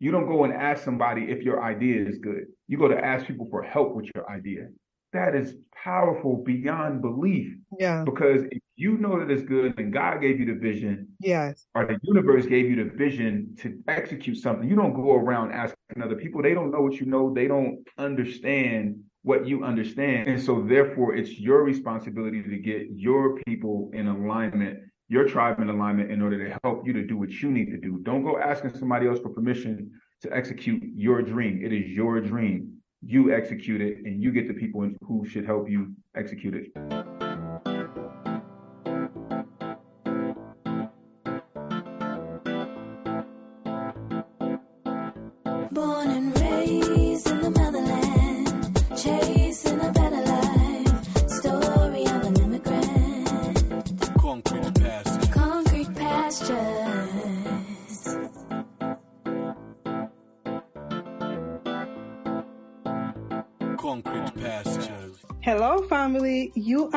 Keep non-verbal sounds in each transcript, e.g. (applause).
You don't go and ask somebody if your idea is good. You go to ask people for help with your idea. That is powerful beyond belief. Yeah. Because if you know that it's good and God gave you the vision, yes, or the universe gave you the vision to execute something, you don't go around asking other people. They don't know what you know. They don't understand what you understand. And so therefore it's your responsibility to get your people in alignment your tribe in alignment in order to help you to do what you need to do. Don't go asking somebody else for permission to execute your dream. It is your dream. You execute it and you get the people who should help you execute it.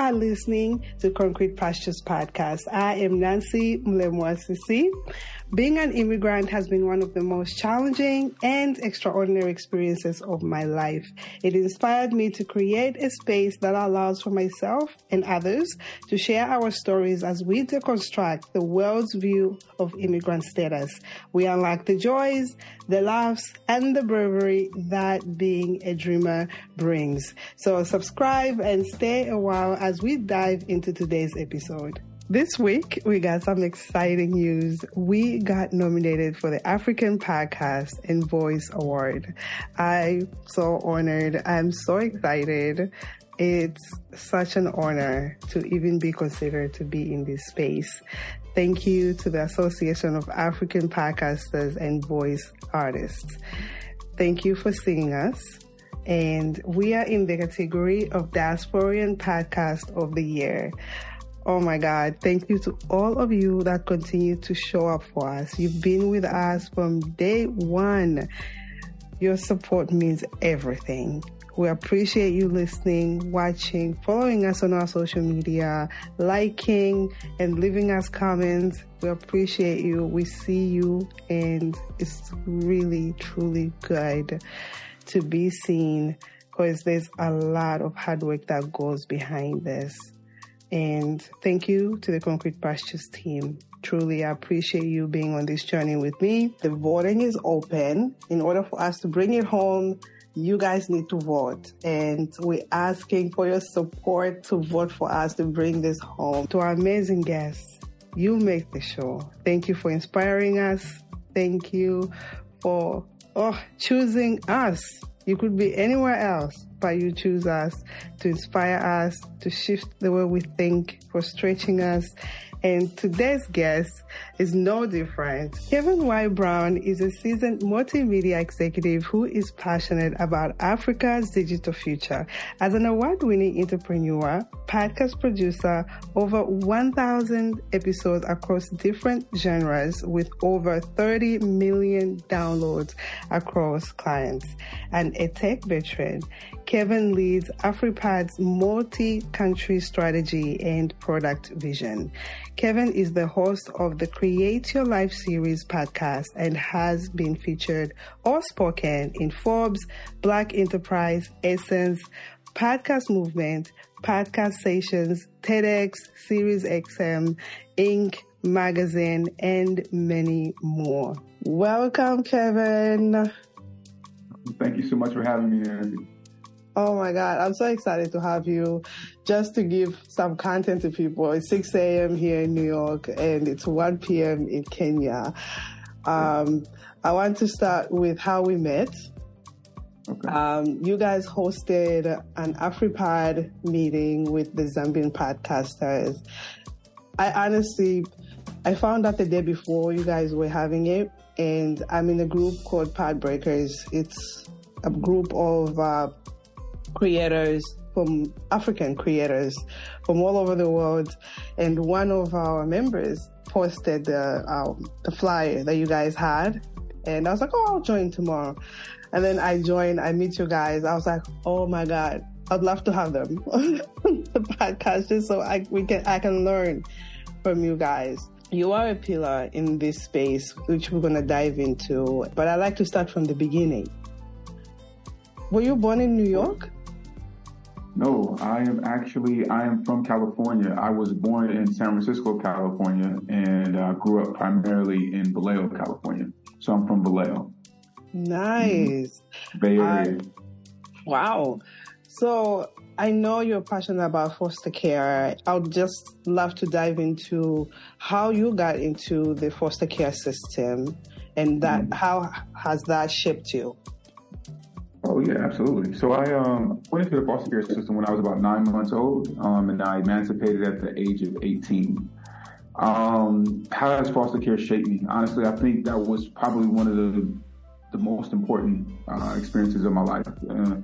Are listening to Concrete Pastures Podcast. I am Nancy Mlemwasisi. Being an immigrant has been one of the most challenging and extraordinary experiences of my life. It inspired me to create a space that allows for myself and others to share our stories as we deconstruct the world's view of immigrant status. We unlock the joys, the laughs, and the bravery that being a dreamer brings. So subscribe and stay a while as we dive into today's episode. This week, we got some exciting news. We got nominated for the African Podcast and Voice Award. I'm so honored. I'm so excited. It's such an honor to even be considered to be in this space. Thank you to the Association of African Podcasters and Voice Artists. Thank you for seeing us. And we are in the category of Diasporian Podcast of the Year. Oh my God. Thank you to all of you that continue to show up for us. You've been with us from day one. Your support means everything. We appreciate you listening, watching, following us on our social media, liking, and leaving us comments. We appreciate you. We see you, and it's really, truly good to be seen because there's a lot of hard work that goes behind this. And thank you to the Concrete Pastures team. Truly, I appreciate you being on this journey with me. The voting is open. In order for us to bring it home, you guys need to vote. And we're asking for your support to vote for us to bring this home. To our amazing guests, you make the show. Thank you for inspiring us. Thank you for oh, choosing us. You could be anywhere else, but you choose us to inspire us, to shift the way we think, for stretching us. And today's guest is no different. Kevin Y. Brown is a seasoned multimedia executive who is passionate about Africa's digital future. As an award-winning entrepreneur, podcast producer, over 1,000 episodes across different genres with over 30 million downloads across clients, and a tech veteran. Kevin leads AfriPods' multi-country strategy and product vision. Kevin is the host of the Create Your Life series podcast and has been featured or spoken in Forbes, Black Enterprise, Essence, Podcast Movement, Podcast Sessions, TEDx, Sirius XM, Inc., Magazine, and many more. Welcome, Kevin. Thank you so much for having me, Nancy. Oh my God, I'm so excited to have you. Just to give some content to people, it's 6 a.m. here in New York and it's 1 p.m. in Kenya. Um, I want to start with how we met. Okay. Um, you guys hosted an AfriPods meeting with the Zambian podcasters. I honestly, I found out the day before you guys were having it, and I'm in a group called Pod Breakers. It's a group of uh, creators from African creators from all over the world, and one of our members posted the um, the flyer that you guys had, and I was like, oh, I'll join tomorrow. And then I joined, I meet you guys. I was like, oh my God, I'd love to have them (laughs) on the podcast just so I we can I can learn from you guys. you are a pillar in this space, which we're going to dive into. But I'd like to start from the beginning. Were you born in New York? No, I am actually I am from California. I was born in San Francisco, California, and uh, grew up primarily in Vallejo, California. So I'm from Vallejo, Nice. Bay I- Area. Wow. So I know you're passionate about foster care. I would just love to dive into how you got into the foster care system and that how has that shaped you? Oh yeah, absolutely. So I um, went into the foster care system when I was about nine months old, um, and I emancipated at the age of 18. Um, how has foster care shaped me? Honestly, I think that was probably one of the the most important uh, experiences of my life. Uh,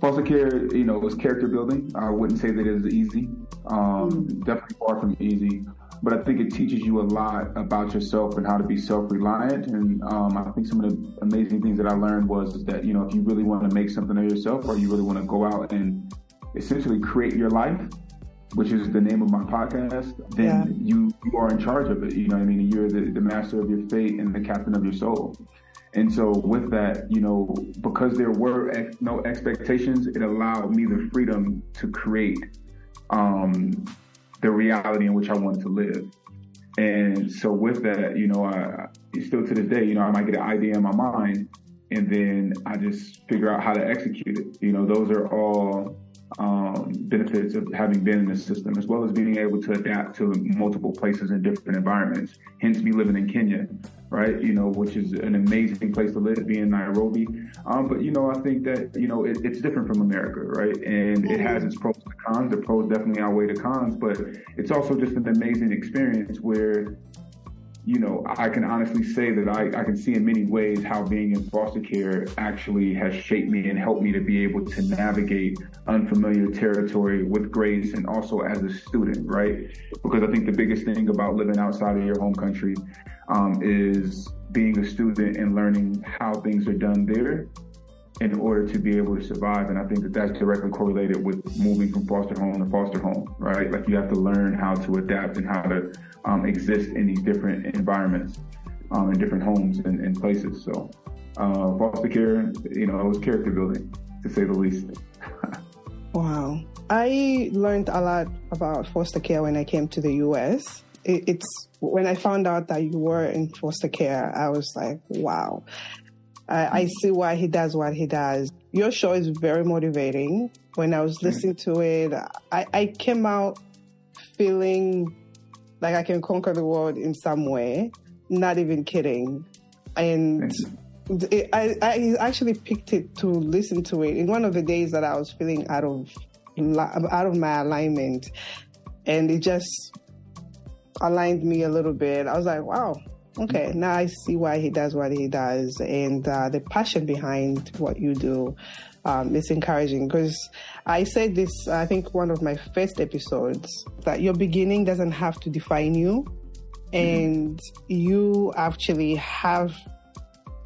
foster care, you know, was character building. I wouldn't say that it was easy. Um, Definitely far from easy. But I think it teaches you a lot about yourself and how to be self-reliant. And um, I think some of the amazing things that I learned was that you know if you really want to make something of yourself, or you really want to go out and essentially create your life, which is the name of my podcast, then Yeah. you you are in charge of it. You know, what I mean, you're the, the master of your fate and the captain of your soul. And so, with that, you know, because there were ex- no expectations, it allowed me the freedom to create um, the reality in which I wanted to live. And so, with that, you know, I still to this day, you know, I might get an idea in my mind, and then I just figure out how to execute it. You know, those are all um, benefits of having been in the system, as well as being able to adapt to multiple places and different environments. Hence, me living in Kenya, right? You know, which is an amazing place to live, being Nairobi. Um, but you know, I think that you know it, it's different from America, right? And it has its pros and cons. The pros definitely outweigh the cons, but it's also just an amazing experience where you know, I can honestly say that I, I can see in many ways how being in foster care actually has shaped me and helped me to be able to navigate unfamiliar territory with grace and also as a student, right? Because I think the biggest thing about living outside of your home country um, is being a student and learning how things are done there in order to be able to survive. And I think that that's directly correlated with moving from foster home to foster home, right? Like you have to learn how to adapt and how to um, exist in these different environments, um, in different homes and, and places. So uh, foster care, you know, it was character building, to say the least. (laughs) Wow. I learned a lot about foster care when I came to the US. It, it's when I found out that you were in foster care, I was like, wow. I, I mm-hmm. see why he does what he does. Your show is very motivating. When I was mm-hmm. listening to it, I, I came out feeling like I can conquer the world in some way. Not even kidding. And it, I, I actually picked it to listen to it in one of the days that I was feeling out of out of my alignment, and it just aligned me a little bit. I was like, wow, okay, now I see why he does what he does, and uh, the passion behind what you do. Um, is encouraging because I said this, I think, one of my first episodes that your beginning doesn't have to define you, and you actually have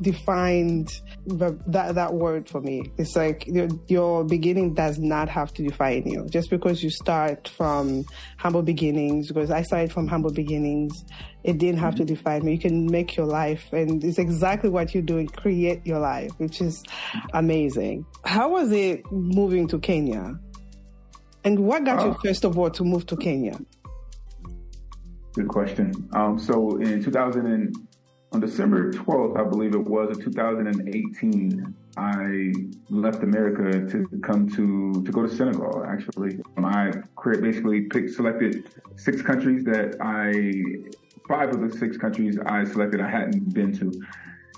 defined that that word for me. It's like your, your beginning does not have to define you. Just because you start from humble beginnings, because I started from humble beginnings, it didn't have to define me. You can make your life, and it's exactly what you're doing. Create your life, which is amazing. How was it moving to Kenya? And what got you Oh. first of all to move to Kenya? Good question. Um, so in 2000 and on December 12th, I believe it was, of 2018, I left America to come to to go to Senegal. Actually, I basically picked selected six countries that I five of the six countries I selected I hadn't been to.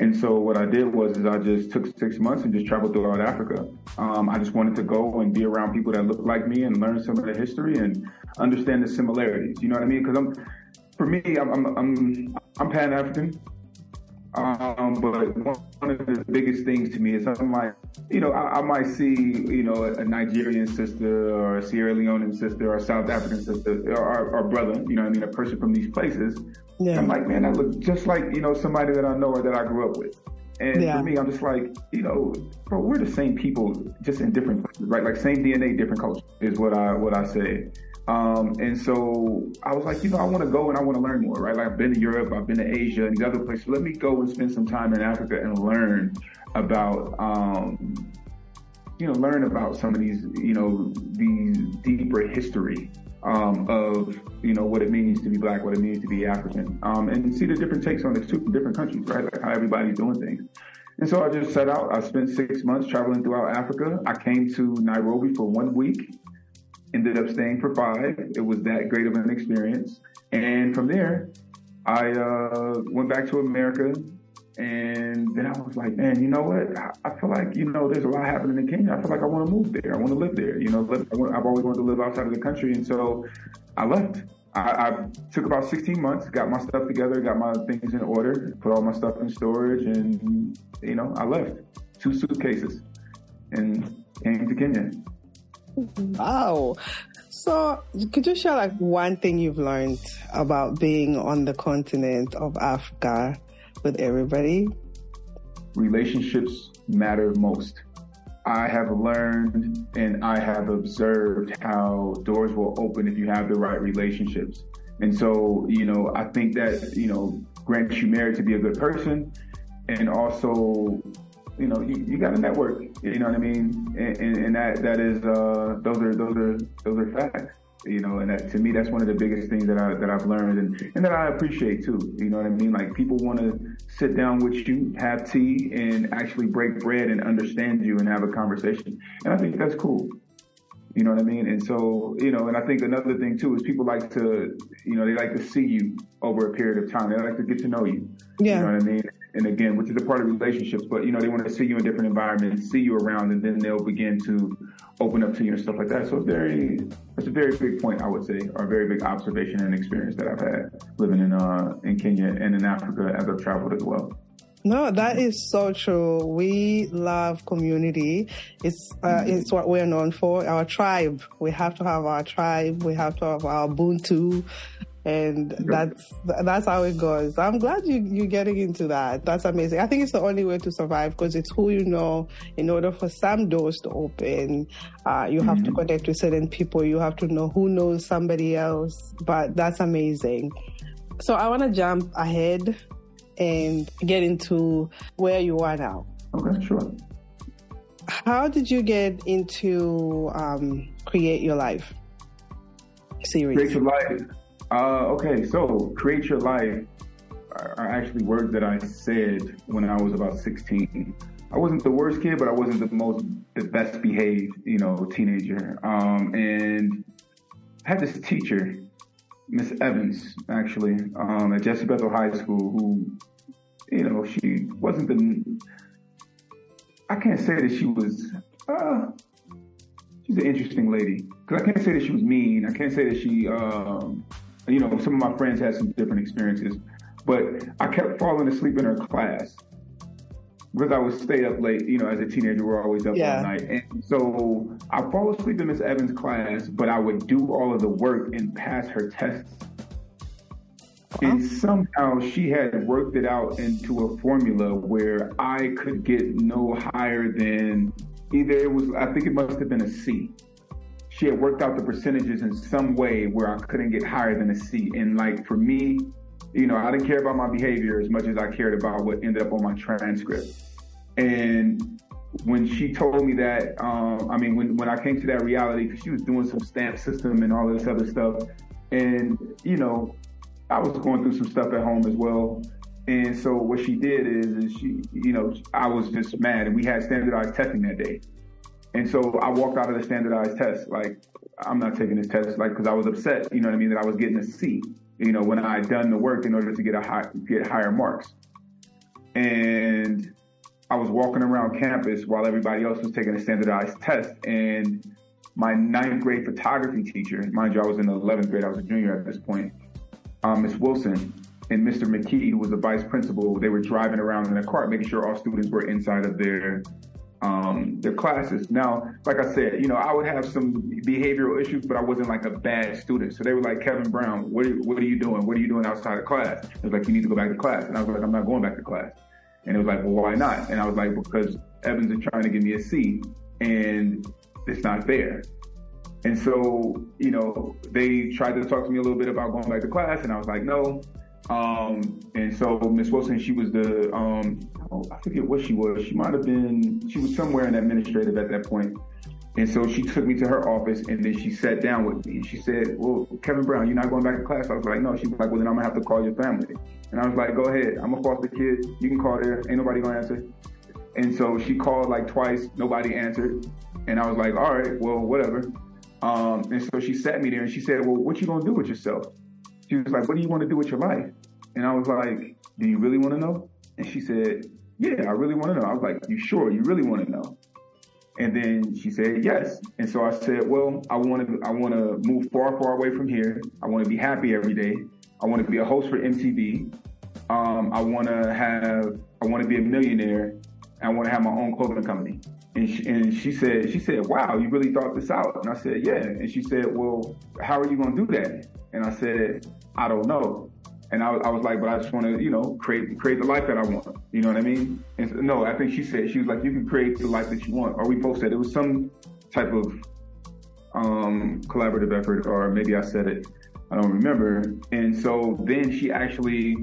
And so what I did was is I just took six months and just traveled throughout Africa. Um, I just wanted to go and be around people that look like me and learn some of the history and understand the similarities. You know what I mean? Because I'm, for me, I'm I'm I'm, I'm Pan African. Um, but one of the biggest things to me is I'm like, you know, I, I might see, you know, a Nigerian sister or a Sierra Leonean sister or a South African sister or, or, or brother, you know what I mean, a person from these places. Yeah. I'm like, man, that look just like, you know, somebody that I know or that I grew up with. And Yeah. for me, I'm just like, you know, bro, we're the same people, just in different places, right? Like same DNA, different culture is what I what I say. Um, and so I was like, you know, I want to go and I want to learn more, right? Like I've been to Europe, I've been to Asia and these other places. Let me go and spend some time in Africa and learn about, um, you know, learn about some of these, you know, these deeper history um, of, you know, what it means to be black, what it means to be African, um, and see the different takes on too from different countries, right? Like how everybody's doing things. And so I just set out. I spent six months traveling throughout Africa. I came to Nairobi for one week, ended up staying for five. It was that great of an experience. And from there, I uh, went back to America. And then I was like, man, you know what? I, feel like, you know, there's a lot happening in Kenya. I feel like I want to move there. I want to live there. You know, I've always wanted to live outside of the country. And so I left. I, I took about 16 months, got my stuff together, got my things in order, put all my stuff in storage, and you know, I left two suitcases and came to Kenya. Wow. So, could you share like one thing you've learned about being on the continent of Africa with everybody? Relationships matter most. I have learned and I have observed how doors will open if you have the right relationships. And so, you know, I think that, you know, grants you merit to be a good person and also, you know, you, you got to network, you know what I mean? And, and, and that, that is, uh, those are, those are, those are facts, you know, and that, to me, that's one of the biggest things that I, that I've learned and, and that I appreciate too. You know what I mean? Like people want to sit down with you, have tea and actually break bread and understand you and have a conversation. And I think that's cool. You know what I mean? And so, you know, and I think another thing too is people like to, you know, they like to see you over a period of time. They like to get to know you. Yeah. You know what I mean? And again, which is a part of relationships, but you know, they want to see you in different environments, see you around, and then they'll begin to open up to you and stuff like that. So very, it's a very big point, I would say, or a very big observation and experience that I've had living in, uh, in Kenya and in Africa as I've traveled as well. No, that is so true. We love community. It's uh, it's what we're known for. Our tribe. We have to have our tribe. We have to have our Ubuntu, and that's that's how it goes. I'm glad you you're getting into that. That's amazing. I think it's the only way to survive because it's who you know. In order for some doors to open, uh, you have to connect with certain people. You have to know who knows somebody else. But that's amazing. So I want to jump ahead and get into where you are now. Okay, sure. How did you get into um, Create Your Life series? Create your life. Uh, okay, so create your life are are actually words that I said when I was about 16. I wasn't the worst kid, but I wasn't the most, the best behaved, you know, teenager. Um, and I had this teacher, Miss Evans, actually, um, at Jesse Bethel High School, who, you know, she wasn't the, I can't say that she was, uh, she's an interesting lady. Cause I can't say that she was mean. I can't say that she, um, you know, some of my friends had some different experiences, but I kept falling asleep in her class because I would stay up late. You know, as a teenager, we're always up Yeah. all night, and so I fall asleep in Miss Evans' class, but I would do all of the work and pass her tests. And somehow she had worked it out into a formula where I could get no higher than either it was, I think it must have been a C. She had worked out the percentages in some way where I couldn't get higher than a C. And like for me, you know, I didn't care about my behavior as much as I cared about what ended up on my transcript. And when she told me that, um, I mean, when, when I came to that reality, because she was doing some stamp system and all this other stuff, and you know, I was going through some stuff at home as well. And so what she did is, is she, you know, I was just mad, and we had standardized testing that day. And so I walked out of the standardized test like I'm not taking this test, like because I was upset, you know what I mean, that I was getting a C, you know, when I had done the work in order to get a high, get higher marks. And I was walking around campus while everybody else was taking a standardized test, and my ninth grade photography teacher, mind you, I was in the 11th grade, I was a junior at this point, um, Miss Wilson and Mr. McKee, who was the vice principal, they were driving around in a cart, making sure all students were inside of their um, their classes. Now, like I said, you know, I would have some behavioral issues, but I wasn't like a bad student. So they were like, Kevin Brown, what are, what are you doing? What are you doing outside of class? It was like, you need to go back to class. And I was like, I'm not going back to class. And it was like, well, why not? And I was like, because Evans is trying to give me a C and it's not fair. And so, you know, they tried to talk to me a little bit about going back to class, and I was like, no. Um, and so Miss Wilson, she was the, um, I forget what she was. She might have been, she was somewhere in administrative at that point. And so she took me to her office and then she sat down with me and she said, well, Kevin Brown, you're not going back to class? I was like, no. She was like, well, then I'm gonna have to call your family. And I was like, go ahead. I'm a foster kid. You can call there. Ain't nobody gonna answer. And so she called like twice. Nobody answered. And I was like, all right, well, whatever. Um, and so she sat me there and she said, well, what you gonna do with yourself? She was like, what do you want to do with your life? And I was like, do you really want to know? And she said, yeah, I really want to know. I was like, you sure? You really want to know? And then she said yes. And so I said, well, I want to I want to move far, far away from here. I want to be happy every day. I want to be a host for MTV. Um, I want to have I want to be a millionaire. I want to have my own clothing company. And she, and she said she said, wow, you really thought this out. And I said, yeah. And she said, well, how are you going to do that? And I said, I don't know. And I, I was like, but I just want to, you know, create create the life that I want. You know what I mean? And so, no, I think she said she was like, you can create the life that you want. Or we both said it was some type of um, collaborative effort, or maybe I said it. I don't remember. And so then she actually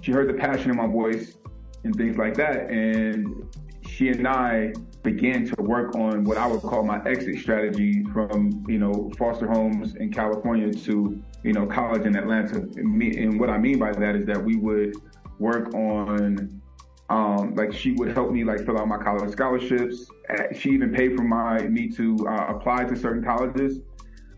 she heard the passion in my voice and things like that, and she and I began to work on what I would call my exit strategy from you know foster homes in California to you know college in Atlanta. And, me, and what I mean by that is that we would work on um, like she would help me like fill out my college scholarships. She even paid for my me to uh, apply to certain colleges.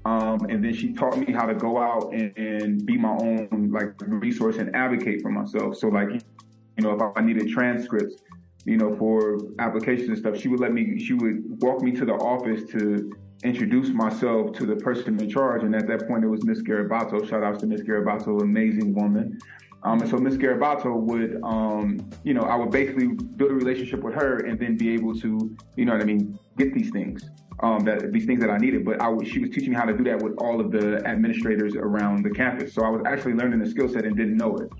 Um, and then she taught me how to go out and, and be my own like resource and advocate for myself. So like, you know, if I needed transcripts, you know, for applications and stuff, she would let me, she would walk me to the office to introduce myself to the person in charge. And at that point, it was Miss Garibato. Shout out to Miss Garibato, amazing woman. Um, and so Miss Garibato would, um, you know, I would basically build a relationship with her and then be able to, you know what I mean, get these things, um, that these things that I needed. But I was, she was teaching me how to do that with all of the administrators around the campus. So I was actually learning the skill set and didn't know it.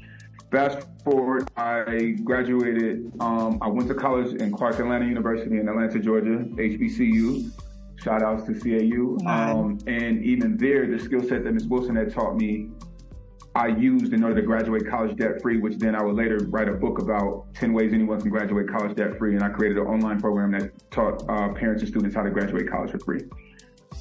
Fast forward, I graduated. Um, I went to college in Clark Atlanta University in Atlanta, Georgia, HBCU. Shout outs to CAU. Um, and even there, the skill set that Ms. Wilson had taught me, I used in order to graduate college debt free, which then I would later write a book about 10 ways anyone can graduate college debt free. And I created an online program that taught uh, parents and students how to graduate college for free.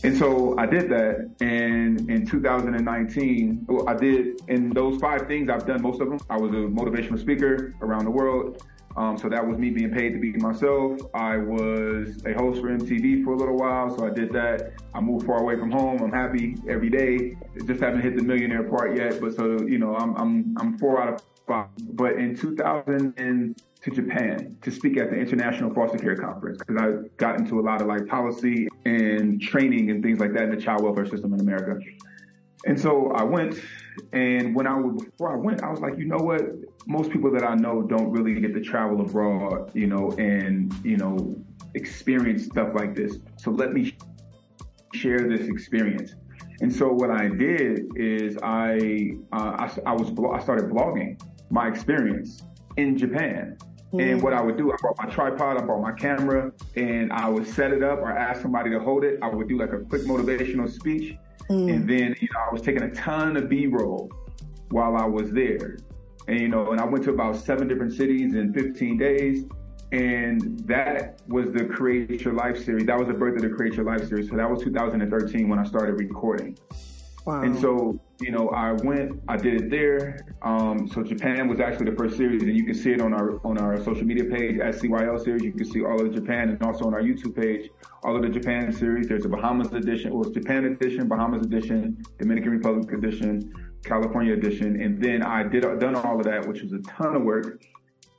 And so I did that. And in 2019, well, I did in those five things, I've done most of them. I was a motivational speaker around the world. Um, so that was me being paid to be myself. I was a host for MTV for a little while, so I did that. I moved far away from home. I'm happy every day. Just haven't hit the millionaire part yet, but so you know, I'm I'm I'm four out of five. But in 2000 and to Japan to speak at the International Foster Care Conference because I got into a lot of like policy and training and things like that in the child welfare system in America. And so I went, and when I was before I went, I was like, you know what? Most people that I know don't really get to travel abroad, you know, and you know, experience stuff like this. So let me share this experience. And so what I did is I uh, I, I was I started blogging my experience in Japan. And what I mm-hmm. would do, I brought my tripod, I brought my camera, and I would set it up or ask somebody to hold it. I would do like a quick motivational speech. And mm. then, you know, I was taking a ton of B-roll while I was there. And, you know, and I went to about seven different cities in 15 days. And that was the Create Your Life series. That was the birth of the Create Your Life series. So that was 2013 when I started recording. Wow. And so, you know, I went, I did it there. Um, so Japan was actually the first series, and you can see it on our on our social media page at CYL series. You can see all of Japan, and also on our YouTube page, all of the Japan series. There's a Bahamas edition, or Japan edition, Bahamas edition, Dominican Republic edition, California edition, and then I did done all of that, which was a ton of work.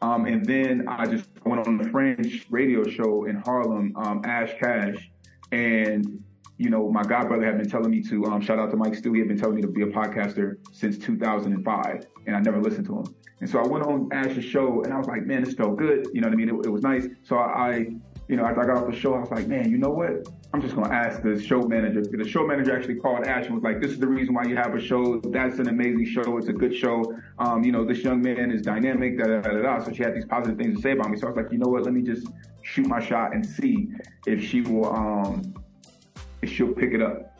Um, and then I just went on the French radio show in Harlem, um, Ash Cash, and you know, my godbrother had been telling me to, um, shout out to Mike Stew. He had been telling me to be a podcaster since 2005, and I never listened to him. And so I went on Ash's show, and I was like, man, this felt good. You know what I mean? It, it was nice. So I, you know, after I got off the show, I was like, man, you know what? I'm just going to ask the show manager. The show manager actually called Ash and was like, this is the reason why you have a show. That's an amazing show. It's a good show. Um, you know, this young man is dynamic, da da da da. So she had these positive things to say about me. So I was like, you know what? Let me just shoot my shot and see if she will, um, she'll pick it up,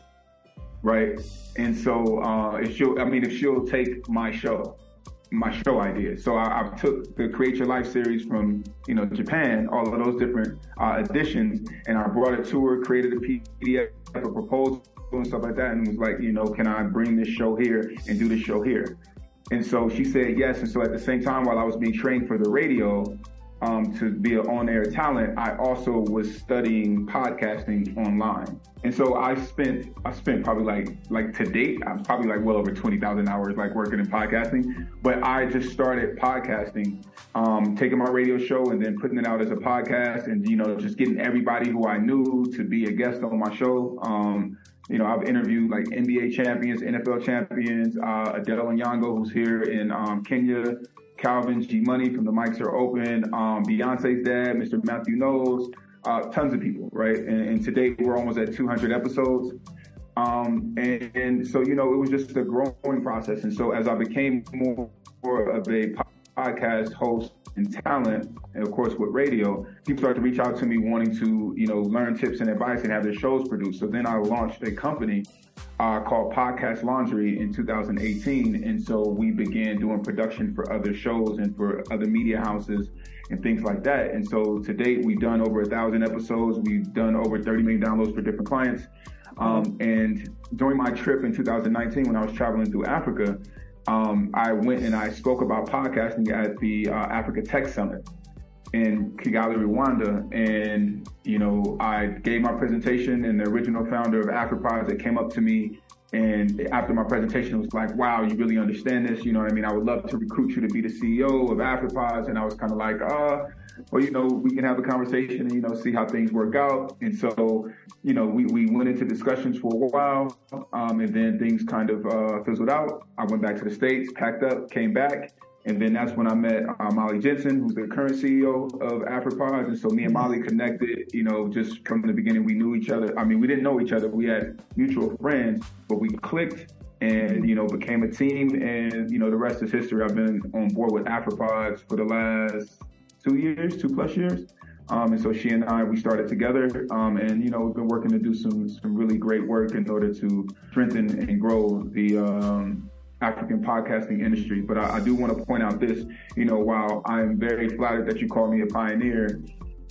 right? And so uh, if she'll, I mean, if she'll take my show, my show idea. So I, I took the Create Your Life series from you know Japan, all of those different uh, editions, and I brought it to her, created a PDF, a proposal, and stuff like that, and was like, you know, can I bring this show here and do this show here? And so she said yes. And so at the same time, while I was being trained for the radio, um, to be an on-air talent, I also was studying podcasting online. And so I spent I spent probably like like to date, I'm probably like well over twenty thousand hours like working in podcasting. But I just started podcasting, um, taking my radio show and then putting it out as a podcast, and you know just getting everybody who I knew to be a guest on my show. Um, you know, I've interviewed like NBA champions, NFL champions, uh, Adele Onyango, who's here in um, Kenya, Calvin G Money from the Mics Are Open, um, Beyonce's dad, Mr. Matthew Knowles, uh, tons of people, right? And, and today we're almost at 200 episodes. Um, and, and, so, you know, it was just a growing process. And so as I became more, of a podcast host and talent, and of course with radio, people started to reach out to me wanting to, you know, learn tips and advice and have their shows produced. So then I launched a company uh, called Podcast Laundry in 2018. And so we began doing production for other shows and for other media houses and things like that. And so to date, we've done over a thousand episodes. We've done over 30 million downloads for different clients. Um, and during my trip in 2019, when I was traveling through Africa, um, I went and I spoke about podcasting at the uh, Africa Tech Summit in Kigali, Rwanda. And, you know, I gave my presentation and the original founder of AfriPods that came up to me and after my presentation was like, wow, you really understand this. You know what I mean? I would love to recruit you to be the CEO of AfriPods. And I was kind of like, uh, well, you know, we can have a conversation and, you know, see how things work out. And so, you know, we, we went into discussions for a while. Um, and then things kind of uh, fizzled out. I went back to the States, packed up, came back. And then that's when I met uh, Molly Jensen, who's the current CEO of AfriPods. And so me and Molly connected, you know, just from the beginning, we knew each other. I mean, we didn't know each other. We had mutual friends, but we clicked and, you know, became a team. And, you know, the rest is history. I've been on board with AfriPods for the last two years, two plus years. Um, and so she and I, we started together, um, and you know, we've been working to do some some really great work in order to strengthen and grow the um, African podcasting industry. But I, I, do want to point out this, you know, while I'm very flattered that you call me a pioneer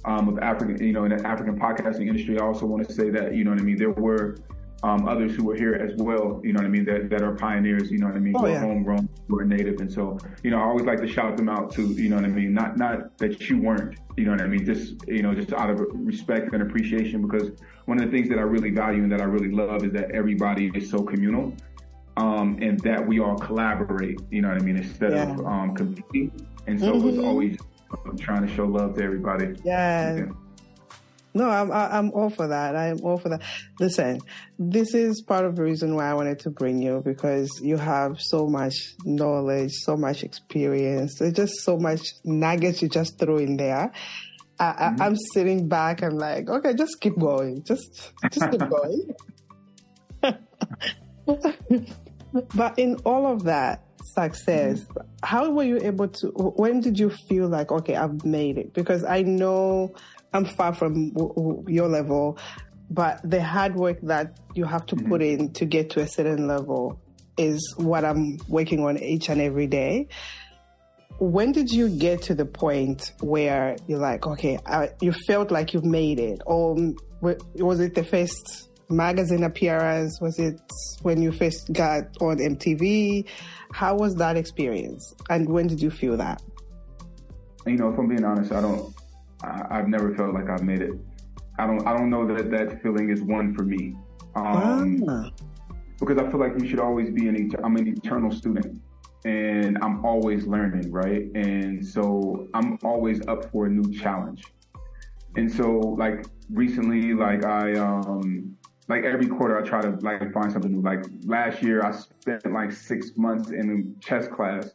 um, of African, you know, in the African podcasting industry, I also want to say that, you know what I mean, there were um, others who were here as well, you know what I mean, that, that are pioneers, you know what I mean, oh, who yeah. are homegrown, who are native. And so, you know, I always like to shout them out too, you know what I mean? Not, not that you weren't, you know what I mean? Just, you know, just out of respect and appreciation, because one of the things that I really value and that I really love is that everybody is so communal um, and that we all collaborate. You know what I mean? Instead Yeah. of um, competing. And so it's Mhm. always um, trying to show love to everybody. Yeah. No, I'm I'm all for that. I'm all for that. Listen, this is part of the reason why I wanted to bring you because you have so much knowledge, so much experience. There's just so much nuggets you just throw in there. I, I, I'm sitting back and like, okay, just keep going. Just just keep (laughs) going. (laughs) but in all of that success, mm-hmm. how were you able to? When did you feel like, okay, I've made it? Because I know I'm far from w- w- your level, but the hard work that you have to put mm-hmm. in to get to a certain level is what I'm working on each and every day. When did you get to the point where you're like, okay, I, you felt like you've made it? Or was it the first magazine appearance? Was it when you first got on MTV? How was that experience? And when did you feel that? You know, if I'm being honest, I don't. I, I've never felt like I've made it. I don't. I don't know that that feeling is one for me. Um, Ah. because I feel like you should always be an. I'm an eternal student, and I'm always learning, right? And so I'm always up for a new challenge. And so, like recently, like I, um, like every quarter, I try to like find something new. Like last year, I spent like six months in chess class,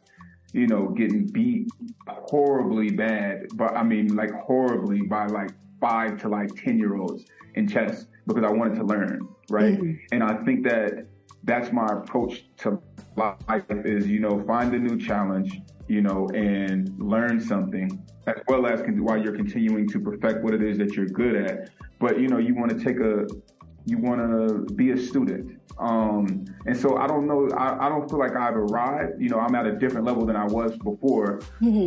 you know, getting beat horribly bad, but I mean, like horribly by like five to like ten year olds in chess because I wanted to learn, right? Mm-hmm. And I think that that's my approach to life is, you know, find a new challenge, you know, and learn something as well as while you're continuing to perfect what it is that you're good at. But, you know, you want to take a, you want to be a student. Um, and so I don't know, I, I don't feel like I've arrived. You know, I'm at a different level than I was before.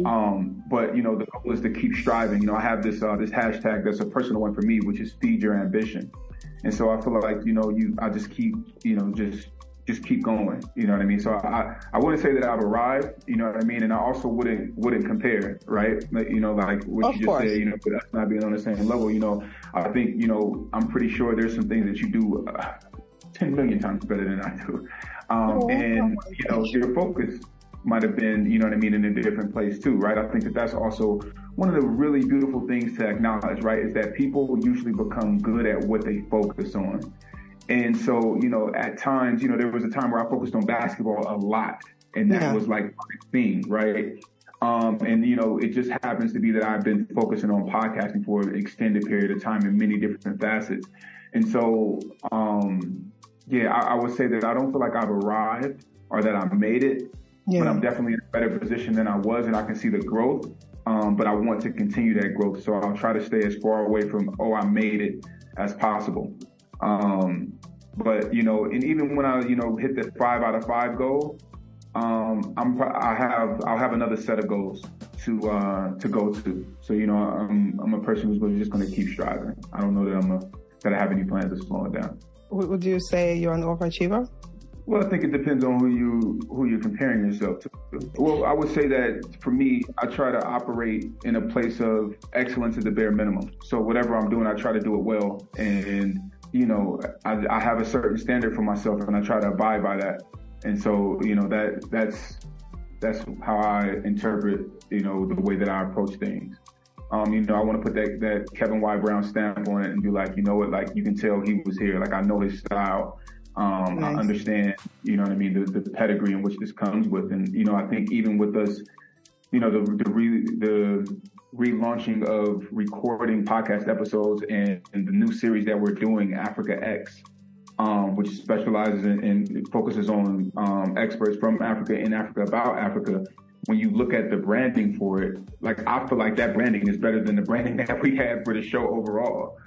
Um, but you know, the goal is to keep striving. You know, I have this uh, this hashtag that's a personal one for me, which is feed your ambition. And so I feel like you know, you I just keep you know just just keep going. You know what I mean? So I I wouldn't say that I've arrived. You know what I mean? And I also wouldn't wouldn't compare, right? Like, you know, like what Of you just course. said. You know, us not being on the same level. You know, I think you know I'm pretty sure there's some things that you do. Uh, 10 million times better than I do. Um, Oh, and, you know, your focus might have been, you know what I mean, in a different place too, right? I think that that's also one of the really beautiful things to acknowledge, right? Is that people usually become good at what they focus on. And so, you know, at times, you know, there was a time where I focused on basketball a lot and that Yeah. was like my thing, right? Um, and you know, it just happens to be that I've been focusing on podcasting for an extended period of time in many different facets. And so, um, yeah, I, I would say that I don't feel like I've arrived or that I've made it, but I'm definitely in a better position than I was, and I can see the growth. Um, but I want to continue that growth, so I'll try to stay as far away from "oh, I made it" as possible. Um, but you know, and even when I you know hit the five out of five goal, um, I'm I have I'll have another set of goals to uh, to go to. So you know, I'm I'm a person who's just going to keep striving. I don't know that I'm a, that I have any plans of slowing down. Would would you say you're an overachiever? Well, I think it depends on who you who you're comparing yourself to. Well, I would say that for me, I try to operate in a place of excellence at the bare minimum. So whatever I'm doing, I try to do it well, and you know, I, I have a certain standard for myself, and I try to abide by that. And so, you know, that that's that's how I interpret, you know, the way that I approach things. Um, you know, I want to put that that Kevin Y. Brown stamp on it and be like, you know what, like you can tell he was here. Like I know his style. Um, I understand, you know what I mean, the, the pedigree in which this comes with, and you know, I think even with us, you know, the the re, the relaunching of recording podcast episodes and, and the new series that we're doing, Africa X, um, which specializes in, and focuses on um, experts from Africa in Africa about Africa. When you look at the branding for it, like I feel like that branding is better than the branding (laughs) that we had for the show overall.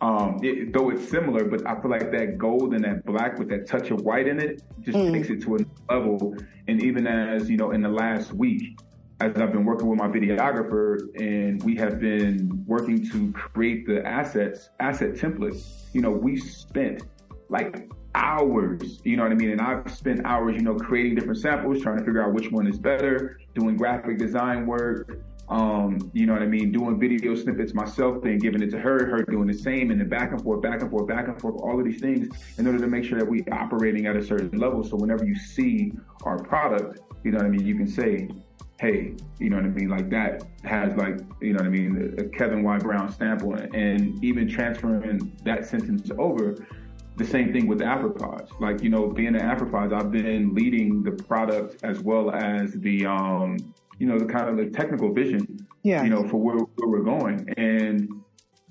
Um, it, though it's similar, but I feel like that gold and that black with that touch of white in it just takes it to a level. And even as you know, in the last week, as I've been working with my videographer and we have been working to create the assets, asset templates, you know, we spent like hours, you know what I mean? And I've spent hours, you know, creating different samples, trying to figure out which one is better, doing graphic design work, um, you know what I mean? Doing video snippets myself, then giving it to her, her doing the same, and then back and forth, back and forth, back and forth, all of these things in order to make sure that we operating at a certain level. So whenever you see our product, you know what I mean? You can say, hey, you know what I mean? Like that has like, you know what I mean? A Kevin Y. Brown stamp on it. And even transferring that sentence over, the same thing with the AfriPods. Like, you know, being an AfriPods, I've been leading the product as well as the, um, you know, the kind of the technical vision, Yeah. you know, for where, where we're going. And,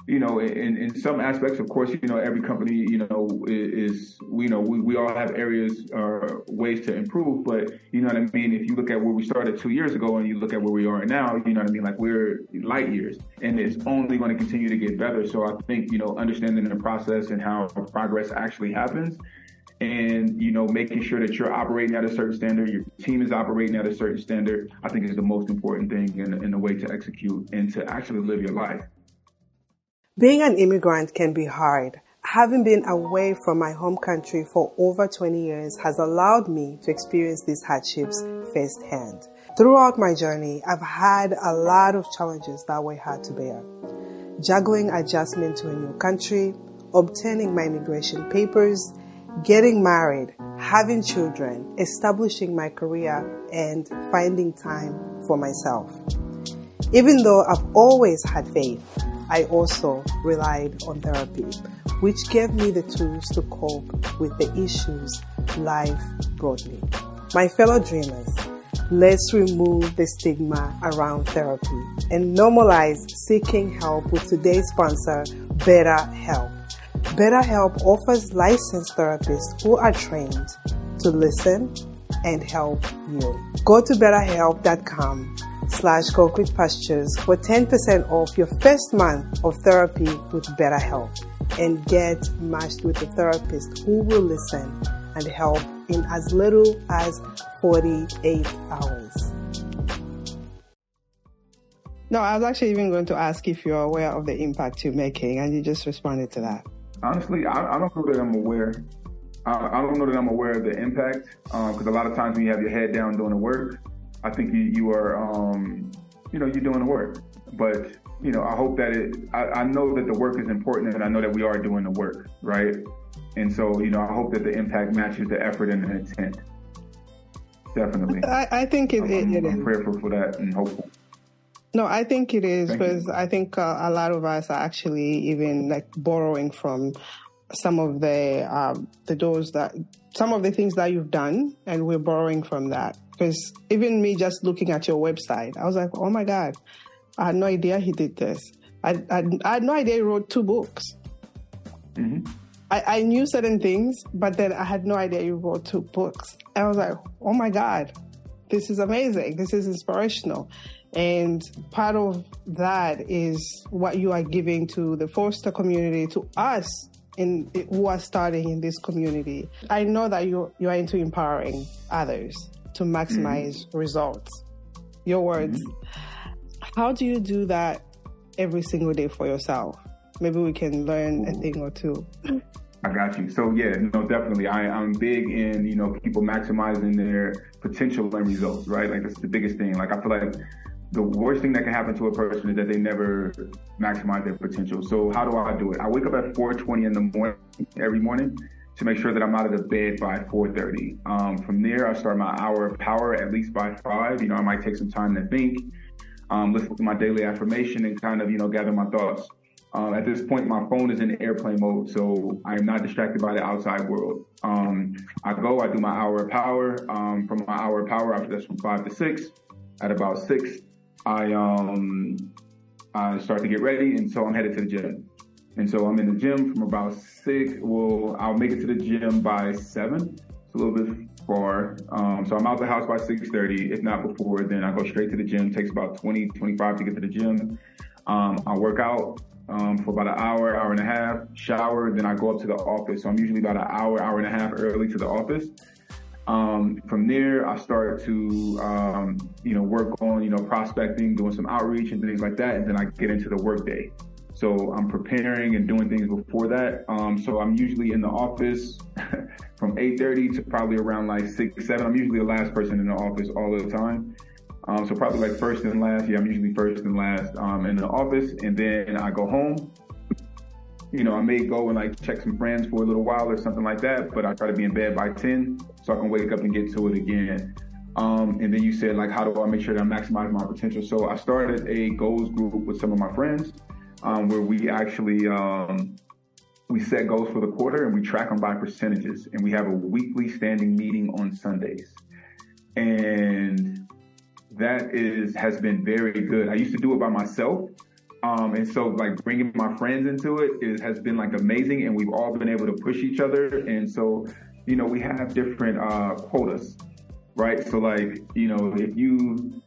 you know, in, in some aspects, of course, you know, every company, you know, is, you know, we, we all have areas or ways to improve, but you know what I mean? If you look at where we started two years ago and you look at where we are now, you know what I mean? Like we're light years and it's only going to continue to get better. So I think, you know, understanding the process and how progress actually happens and you know making sure that you're operating at a certain standard your team is operating at a certain standard i think is the most important thing in, in the way to execute and to actually live your life Being an immigrant can be hard. Having been away from my home country for over 20 years has allowed me to experience these hardships firsthand. Throughout my journey, I've had a lot of challenges that were hard to bear. Juggling adjustment to a new country, obtaining my immigration papers, getting married, having children, establishing my career, and finding time for myself. Even though I've always had faith, I also relied on therapy, which gave me the tools to cope with the issues life brought me. My fellow dreamers, let's remove the stigma around therapy and normalize seeking help with today's sponsor, BetterHelp. BetterHelp offers licensed therapists who are trained to listen and help you. Go to betterhelp.com slash concrete pastures for 10% off your first month of therapy with BetterHelp. and get matched with a therapist who will listen and help in as little as 48 hours. No, I was actually even going to ask if you're aware of the impact you're making, and you just responded to that. Honestly, I, I don't know that I'm aware. I, I don't know that I'm aware of the impact um, because a lot of times when you have your head down doing the work, I think you, you are, um, you know, you're doing the work. But you know, I hope that it. I, I know that the work is important, and I know that we are doing the work, right? And so, you know, I hope that the impact matches the effort and the intent. Definitely. I, I think it, I'm, it, it I'm is. prayerful for that and hopeful. No, I think it is Thank you. because I think uh, a lot of us are actually even like borrowing from some of the um, the doors that some of the things that you've done, and we're borrowing from that. Because even me just looking at your website, I was like, oh my god, I had no idea he did this. I I, I had no idea he wrote two books. hmm I, I knew certain things, but then I had no idea you wrote two books. And I was like, oh my God, this is amazing. This is inspirational. And part of that is what you are giving to the foster community, to us in who are starting in this community. I know that you you are into empowering others to maximize mm. results. Your words. Mm. How do you do that every single day for yourself? Maybe we can learn a thing or two. I got you. So yeah, no, definitely. I, I'm big in, you know, people maximizing their potential and results, right? Like that's the biggest thing. Like I feel like the worst thing that can happen to a person is that they never maximize their potential. So how do I do it? I wake up at 4:20 in the morning every morning to make sure that I'm out of the bed by 4:30. Um, from there, I start my hour of power at least by five. You know, I might take some time to think, um, listen to my daily affirmation, and kind of you know gather my thoughts. Um, at this point, my phone is in airplane mode, so I am not distracted by the outside world. Um, I go, I do my hour of power. Um, from my hour of power, after that's from five to six. At about six, I um, I start to get ready, and so I'm headed to the gym. And so I'm in the gym from about six. Well, I'll make it to the gym by seven. It's a little bit far. Um, so I'm out the house by 6:30. If not before, then I go straight to the gym. takes about 20, 25 to get to the gym. Um, I work out um, for about an hour, hour and a half, shower, then I go up to the office. So I'm usually about an hour, hour and a half early to the office. Um, from there, I start to, um, you know, work on, you know, prospecting, doing some outreach and things like that. And then I get into the workday. So I'm preparing and doing things before that. Um, so I'm usually in the office (laughs) from 8.30 to probably around like 6, 7. I'm usually the last person in the office all the time. Um, so probably like first and last. Yeah, I'm usually first and last um, in the office. And then I go home. You know, I may go and like check some friends for a little while or something like that, but I try to be in bed by 10 so I can wake up and get to it again. Um, and then you said like, how do I make sure that I maximize my potential? So I started a goals group with some of my friends um, where we actually um, we set goals for the quarter and we track them by percentages. And we have a weekly standing meeting on Sundays. And that is has been very good. I used to do it by myself. Um, and so like bringing my friends into it, it has been like amazing and we've all been able to push each other. And so, you know, we have different, uh, quotas, right? So like, you know, if you,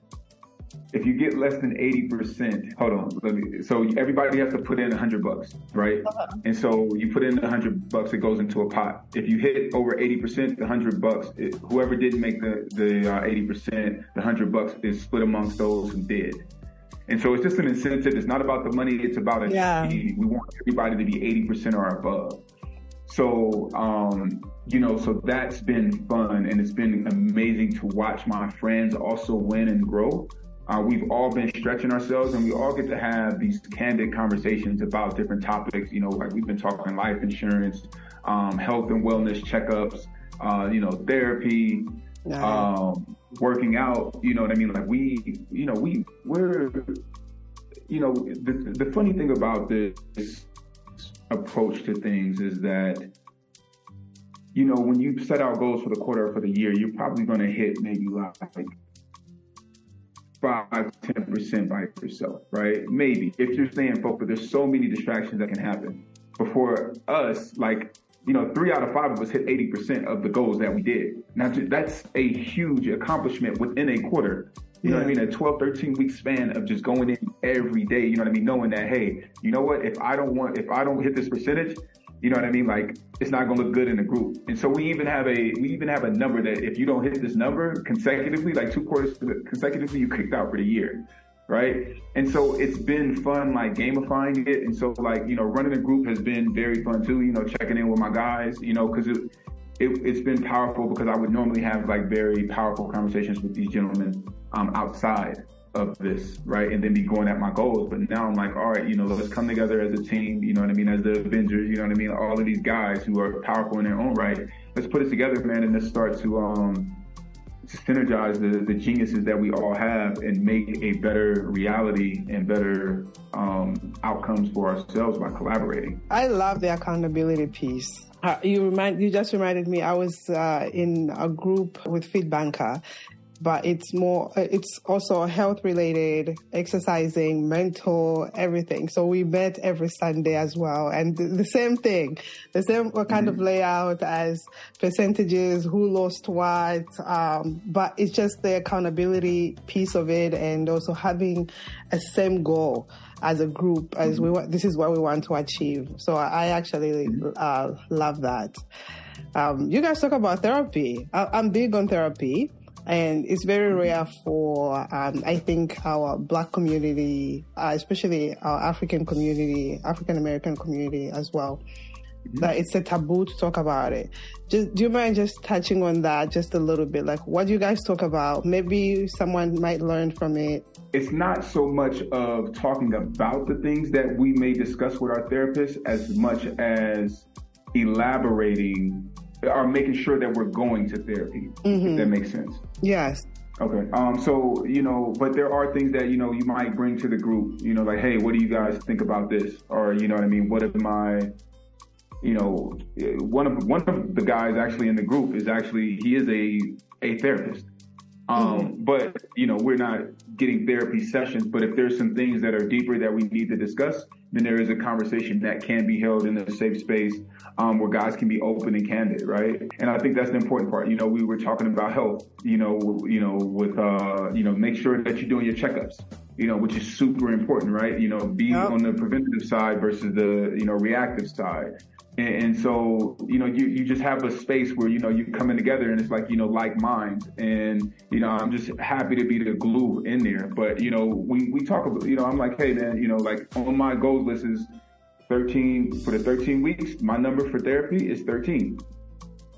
if you get less than 80%, hold on, let me, so everybody has to put in a hundred bucks, right? And so you put in a hundred bucks, it goes into a pot. If you hit over 80%, the hundred bucks, it, whoever didn't make the, the uh, 80%, the hundred bucks is split amongst those who did. And so it's just an incentive. It's not about the money. It's about a Yeah. We want everybody to be 80% or above. So, um, you know, so that's been fun and it's been amazing to watch my friends also win and grow. Uh, we've all been stretching ourselves and we all get to have these candid conversations about different topics. You know, like we've been talking life insurance, um, health and wellness checkups, uh, you know, therapy, Nice. um, working out. You know what I mean? Like we, you know, we we're, you know, the the funny thing about this approach to things is that, you know, when you set out goals for the quarter or for the year, you're probably going to hit maybe like five, ten percent by yourself, right? Maybe if you're staying focused. There's so many distractions that can happen. But for us, like you know, three out of five of us hit 80% of the goals that we did. Now, that's a huge accomplishment within a quarter. You know what I mean? A 12, 13 week span of just going in every day, you know what I mean? Knowing that, hey, you know what? If I don't want, if I don't hit this percentage, you know what I mean? Like it's not to look good in the group. And so we even have a, we even have a number that if you don't hit this number consecutively, like two quarters consecutively, you kicked out for the year. Right. And so it's been fun, like gamifying it. And so like, you know, running a group has been very fun too, you know, checking in with my guys, you know, cause it, it, it's been powerful because I would normally have like very powerful conversations with these gentlemen um, outside of this, right? And then be going at my goals. But now I'm like, all right, you know, let's come together as a team, you know what I mean? As the Avengers, you know what I mean? All of these guys who are powerful in their own right. Let's put it together, man, and let's start to, um, to synergize the, the geniuses that we all have and make a better reality and better um, outcomes for ourselves by collaborating. I love the accountability piece. Uh, you remind you just reminded me. I was uh, in a group with Fit Banker, but it's more. uh, It's also health related, exercising, mental, everything. So we met every Sunday as well, and the, the same thing, the same kind of layout as percentages, who lost what. Um, but it's just the accountability piece of it, and also having a same goal as a group as we want this is what we want to achieve so i actually uh, love that um, you guys talk about therapy I- i'm big on therapy and it's very rare for um, i think our black community uh, especially our african community african american community as well that it's a taboo to talk about it. Just do you mind just touching on that just a little bit? Like what do you guys talk about? Maybe someone might learn from it. it's not so much of talking about the things that we may discuss with our therapist as much as elaborating or making sure that we're going to therapy. If that makes sense. Yes. Okay. Um, so, you know, but there are things that, you know, you might bring to the group, you know, like, hey, what do you guys think about this? Or, you know what I mean? What if my, you know, one of, one of the guys actually in the group is actually, he is a, a therapist. Um, but, you know, we're not getting therapy sessions, but if there's some things that are deeper that we need to discuss, then there is a conversation that can be held in a safe space, um, where guys can be open and candid, right? And I think that's the important part. You know, we were talking about health, you know, you know, with, uh, you know, make sure that you're doing your checkups, you know, which is super important, right? You know, be Yep. on the preventative side versus the, you know, reactive side. And, so, you know, you, you just have a space where, you know, you're coming together and it's like, you know, like minds. And, you know, I'm just happy to be the glue in there. But, you know, we, we talk about, you know, I'm like, hey, man, you know, like on my goals list is 13 for the 13 weeks. My number for therapy is 13.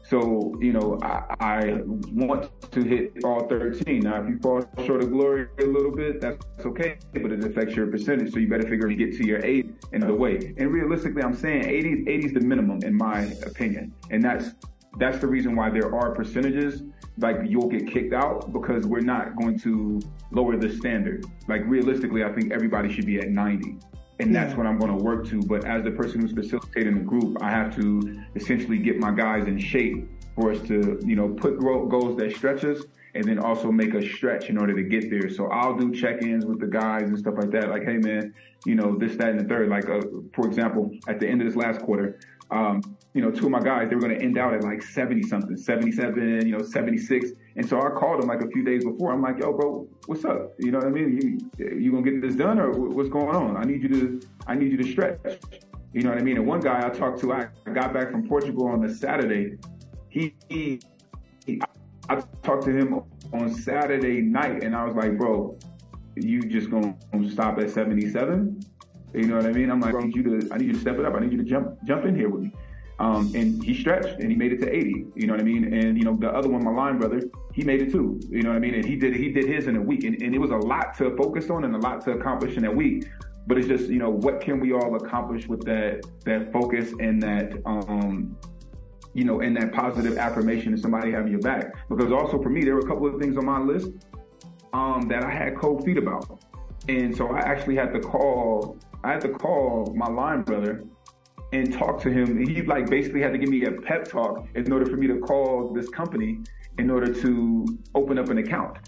So, you know, I, I want to hit all 13. Now, if you fall short of glory a little bit, that's okay, but it affects your percentage. So you better figure to get to your 8 another way. And realistically, I'm saying 80, 80 is the minimum in my opinion. And that's, that's the reason why there are percentages like you'll get kicked out because we're not going to lower the standard. Like realistically, I think everybody should be at 90 and that's Yeah. what I'm going to work to. But as the person who's facilitating the group, I have to essentially get my guys in shape for us to, you know, put goals that stretch us and then also make us stretch in order to get there. So I'll do check-ins with the guys and stuff like that. Like, hey man, you know, this, that, and the third. Like, uh, for example, at the end of this last quarter, um, you know, two of my guys, they were going to end out at like 70 something, 77, you know, 76. And so I called them like a few days before. I'm like, yo, bro, what's up? You know what I mean? You, you gonna get this done or what's going on? I need you to, I need you to stretch. You know what I mean? And one guy I talked to, I got back from Portugal on a Saturday. He, he, I talked to him on Saturday night and I was like, bro, you just gonna stop at 77? You know what I mean? I'm like, I need you to, I need you to step it up. I need you to jump, jump in here with me. Um, and he stretched and he made it to 80. You know what I mean? And you know the other one, my line brother, he made it too. You know what I mean? And he did, he did his in a week, and, and it was a lot to focus on and a lot to accomplish in that week. But it's just, you know, what can we all accomplish with that that focus and that, um, you know, and that positive affirmation of somebody having your back? Because also for me, there were a couple of things on my list um, that I had cold feet about. And so I actually had to call, I had to call my line brother and talk to him. He like basically had to give me a pep talk in order for me to call this company in order to open up an account.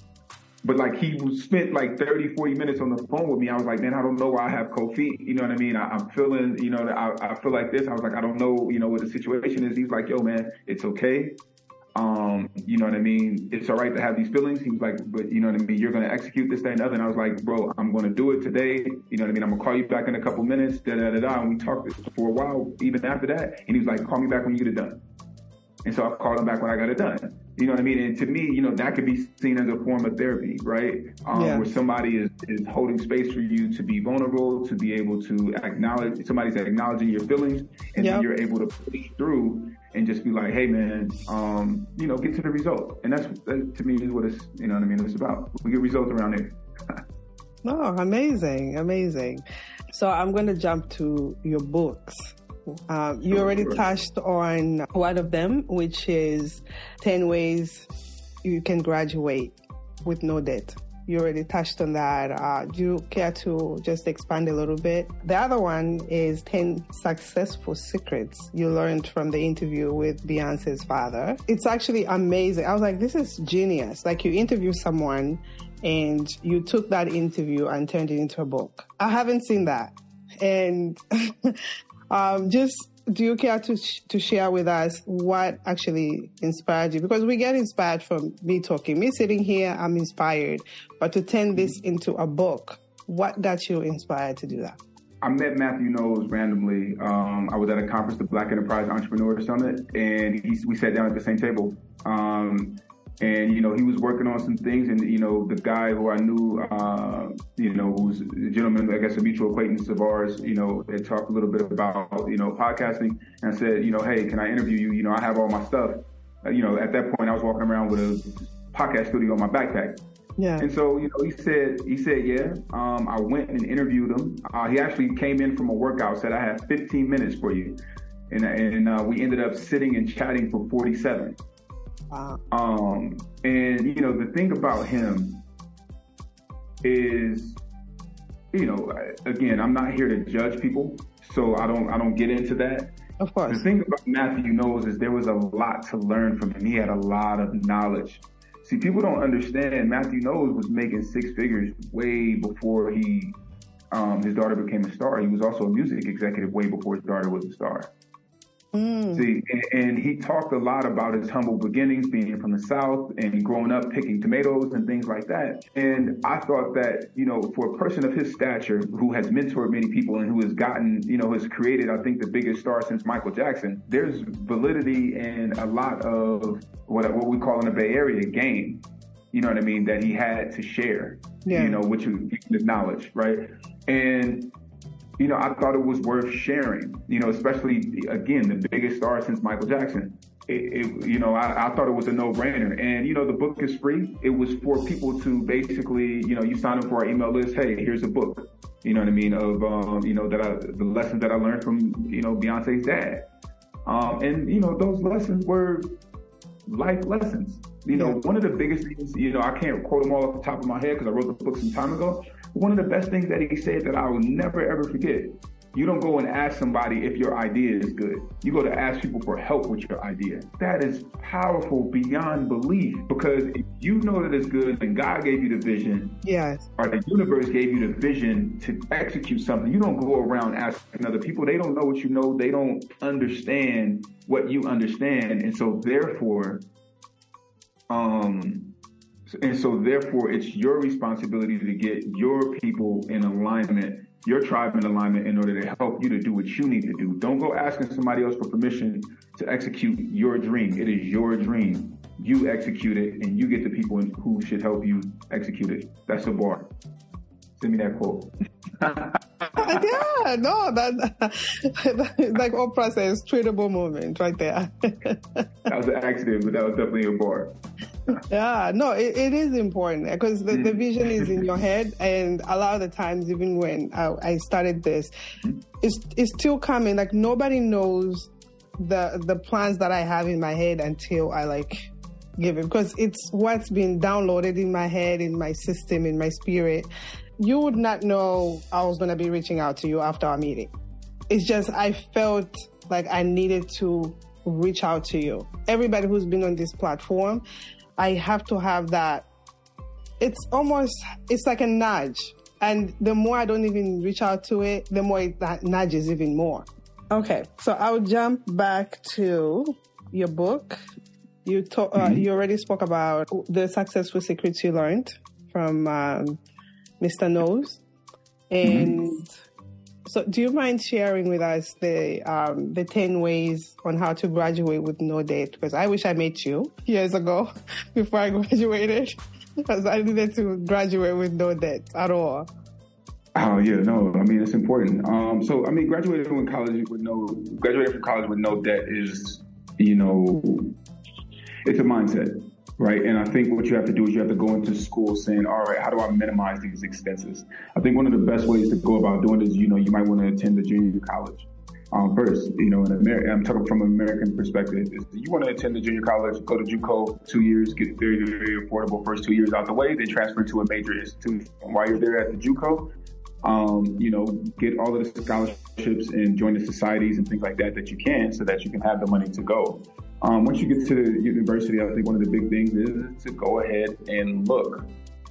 But like he spent like 30, 40 minutes on the phone with me. I was like, man, I don't know why I have cold feet. You know what I mean? I, I'm feeling, you know, I, I feel like this. I was like, I don't know, you know, what the situation is. He's like, yo, man, it's okay. Um, you know what I mean? It's all right to have these feelings. He was like, but you know what I mean? You're going to execute this, that, and other. And I was like, bro, I'm going to do it today. You know what I mean? I'm going to call you back in a couple minutes, da, da, da, da. And we talked for a while, even after that. And he was like, call me back when you get it done. And so I called him back when I got it done. You know what I mean? And to me, you know, that could be seen as a form of therapy, right? Um, Yeah. Where somebody is, is holding space for you to be vulnerable, to be able to acknowledge, somebody's acknowledging your feelings, and Yep. then you're able to push through and just be like, hey, man, um, you know, get to the result. And that's, that, to me, is what it's, you know what I mean? It's about. We get results around here. (laughs) Oh, amazing, amazing. So I'm going to jump to your books. Um, you already touched on one of them, which is 10 ways you can graduate with no debt. You already touched on that. Uh, do you care to just expand a little bit? The other one is 10 successful secrets you learned from the interview with Beyonce's father. It's actually amazing. I was like, this is genius. Like you interview someone and you took that interview and turned it into a book. I haven't seen that. And (laughs) um, just do you care to sh- to share with us what actually inspired you? Because we get inspired from me talking, me sitting here, I'm inspired. But to turn this into a book, what got you inspired to do that? I met Matthew Knowles randomly. Um, I was at a conference, the Black Enterprise Entrepreneur Summit, and he, we sat down at the same table. Um, and you know, he was working on some things, and you know, the guy who I knew, uh, you know, who's a gentleman, I guess, a mutual acquaintance of ours, you know, they talked a little bit about, you know, podcasting, and I said, you know, hey, can I interview you? You know, I have all my stuff. Uh, you know, at that point, I was walking around with a podcast studio on my backpack. Yeah. And so, you know, he said, he said, yeah. Um, I went and interviewed him. Uh, he actually came in from a workout, said, I have 15 minutes for you. And, and uh, we ended up sitting and chatting for 47. Wow. Um, and, you know, the thing about him is, you know, again, I'm not here to judge people. So I don't, I don't get into that. Of course. The thing about Matthew Knowles is there was a lot to learn from him. He had a lot of knowledge. See, people don't understand. Matthew Knowles was making six figures way before he, um, his daughter became a star. He was also a music executive way before his daughter was a star. Mm, See, and, and he talked a lot about his humble beginnings, being from the South and growing up picking tomatoes and things like that. And I thought that, you know, for a person of his stature who has mentored many people and who has gotten, you know, has created, I think, the biggest star since Michael Jackson, there's validity and a lot of what, what we call in the Bay Area game. You know what I mean? That he had to share, Yeah. you know, which you can acknowledge, right? And you know, I thought it was worth sharing, you know, especially again, the biggest star since Michael Jackson. It, it, you know, I, I thought it was a no brainer. And, you know, the book is free. It was for people to basically, you know, you sign up for our email list. Hey, here's a book, you know what I mean? Of, um, you know, that I, the lessons that I learned from, you know, Beyonce's dad. Um, and, you know, those lessons were life lessons. You know, one of the biggest things, you know, I can't quote them all off the top of my head because I wrote the book some time ago. One of the best things that he said that I will never ever forget. You don't go and ask somebody if your idea is good. You go to ask people for help with your idea. That is powerful beyond belief because if you know that it's good and God gave you the vision yes. or the universe gave you the vision to execute something, you don't go around asking other people. They don't know what you know. They don't understand what you understand. And so therefore, um, and so therefore it's your responsibility to get your people in alignment, your tribe in alignment in order to help you to do what you need to do. Don't go asking somebody else for permission to execute your dream. It is your dream. You execute it and you get the people in- who should help you execute it. That's a bar. Send me that quote. (laughs) yeah, no, that, (laughs) like Oprah says, treatable moment right there. (laughs) That was an accident, but that was definitely a bar. Yeah, no, it, it is important because the, the mm. vision is in your head, and a lot of the times, even when I, I started this, it's it's still coming. Like nobody knows the the plans that I have in my head until I like give it because it's what's been downloaded in my head, in my system, in my spirit. You would not know I was gonna be reaching out to you after our meeting. It's just I felt like I needed to reach out to you. Everybody who's been on this platform, I have to have that. It's almost, it's like a nudge. And the more I don't even reach out to it, the more it that nudges even more. Okay, so I'll jump back to your book. You to- uh, you already spoke about the successful secrets you learned from um, Mr. Knowles, and so do you mind sharing with us the um, the ten ways on how to graduate with no debt? Because I wish I met you years ago (laughs) before I (laughs) graduated, because I needed to graduate with no debt at all. Oh yeah, no. I mean, it's important. Um, so I mean, graduating from college with no graduating from college with no debt is, you know, it's a mindset, right? And I think what you have to do is you have to go into school saying, all right, how do I minimize these expenses? I think one of the best ways to go about doing it is, you know, you might want to attend a junior college. Um, first, you know, in America, I'm talking from an American perspective. Is you want to attend a junior college, go to JUCO two years, get very, very affordable first two years out the way, then transfer to a major institution. While you're there at the JUCO, um, you know, get all of the scholarships and join the societies and things like that that you can so that you can have the money to go. Um, once you get to the university, I think one of the big things is to go ahead and look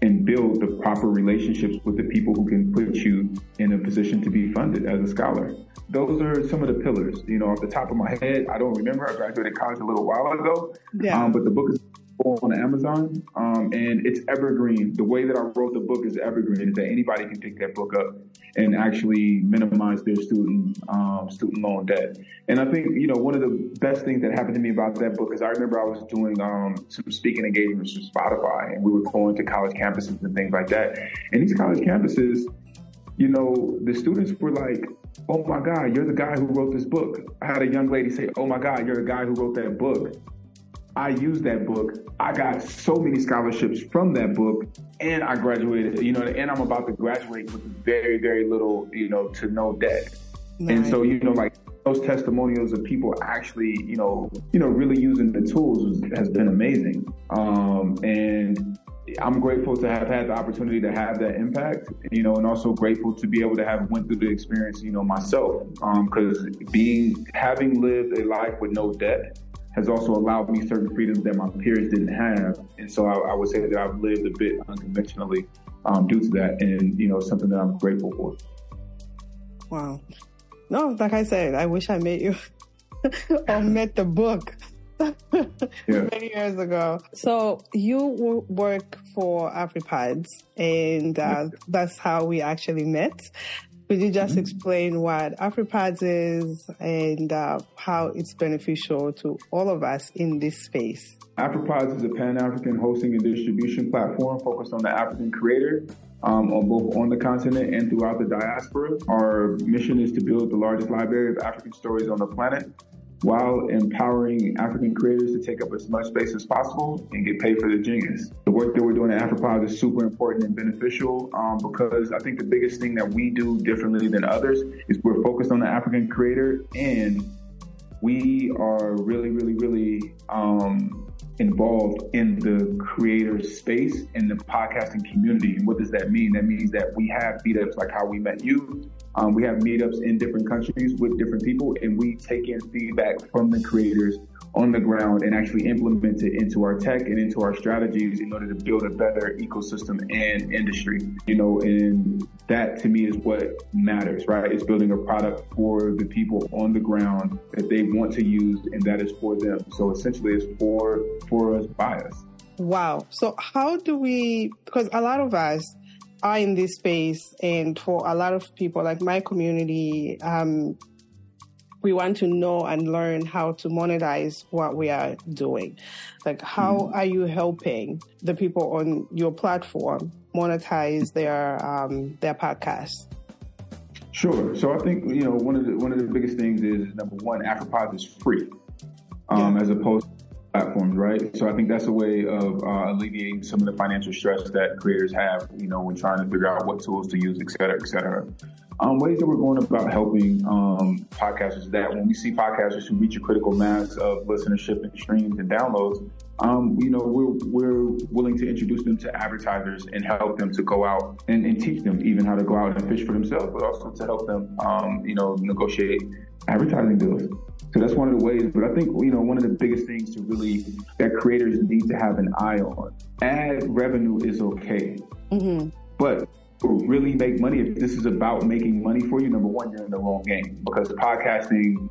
and build the proper relationships with the people who can put you in a position to be funded as a scholar. Those are some of the pillars. You know, off the top of my head, I don't remember. I graduated college a little while ago, Yeah. um, but the book is on Amazon, um, and it's evergreen. The way that I wrote the book is evergreen, is that anybody can pick that book up and actually minimize their student um, student loan debt. And I think you know one of the best things that happened to me about that book is I remember I was doing um, some speaking engagements with Spotify, and we were going to college campuses and things like that. And these college campuses, you know, the students were like, "Oh my God, you're the guy who wrote this book." I had a young lady say, "Oh my God, you're the guy who wrote that book." I used that book. I got so many scholarships from that book, and I graduated. You know, and I'm about to graduate with very, very little, you know, to no debt. And so, you know, like those testimonials of people actually, you know, you know, really using the tools has been amazing. Um, and I'm grateful to have had the opportunity to have that impact, you know, and also grateful to be able to have went through the experience, you know, myself. Because being having lived a life with no debt has also allowed me certain freedoms that my peers didn't have, and so I, I would say that I've lived a bit unconventionally um, due to that, and you know, something that I'm grateful for. Wow. No, like I said, I wish I met you (laughs) or met the book (laughs) Yeah. many years ago. So you work for AfriPods, and uh, that's how we actually met. Could you just explain what AfriPods is and uh, how it's beneficial to all of us in this space? AfriPods is a Pan-African hosting and distribution platform focused on the African creator, um, on both on the continent and throughout the diaspora. Our mission is to build the largest library of African stories on the planet, while empowering African creators to take up as much space as possible and get paid for their genius. The work that we're doing at AfriPods is super important and beneficial um, because I think the biggest thing that we do differently than others is we're focused on the African creator and we are really, really, really um, involved in the creator space in the podcasting community. And what does that mean? That means that we have meetups like how we met you. Um, we have meetups in different countries with different people, and we take in feedback from the creators on the ground and actually implement it into our tech and into our strategies in order to build a better ecosystem and industry. You know, and that to me is what matters, right? It's building a product for the people on the ground that they want to use, and that is for them. So essentially, it's for for us by us. Wow. So how do we, because a lot of us are in this space and for a lot of people, like my community, um, we want to know and learn how to monetize what we are doing. Like, how are you helping the people on your platform monetize their, um, their podcasts? Sure. So I think you know one of the one of the biggest things is number one, AfriPods is free, um, as opposed to platforms, right? So I think that's a way of uh, alleviating some of the financial stress that creators have, you know, when trying to figure out what tools to use, et cetera, et cetera. Um, ways that we're going about helping um, podcasters that when we see podcasters who reach a critical mass of listenership and streams and downloads, um, you know, we're, we're willing to introduce them to advertisers and help them to go out and, and teach them even how to go out and fish for themselves, but also to help them, um, you know, negotiate advertising deals. So that's one of the ways. But I think, you know, one of the biggest things to really, that creators need to have an eye on. Ad revenue is okay. But really make money, if this is about making money for you, number one, you're in the wrong game because podcasting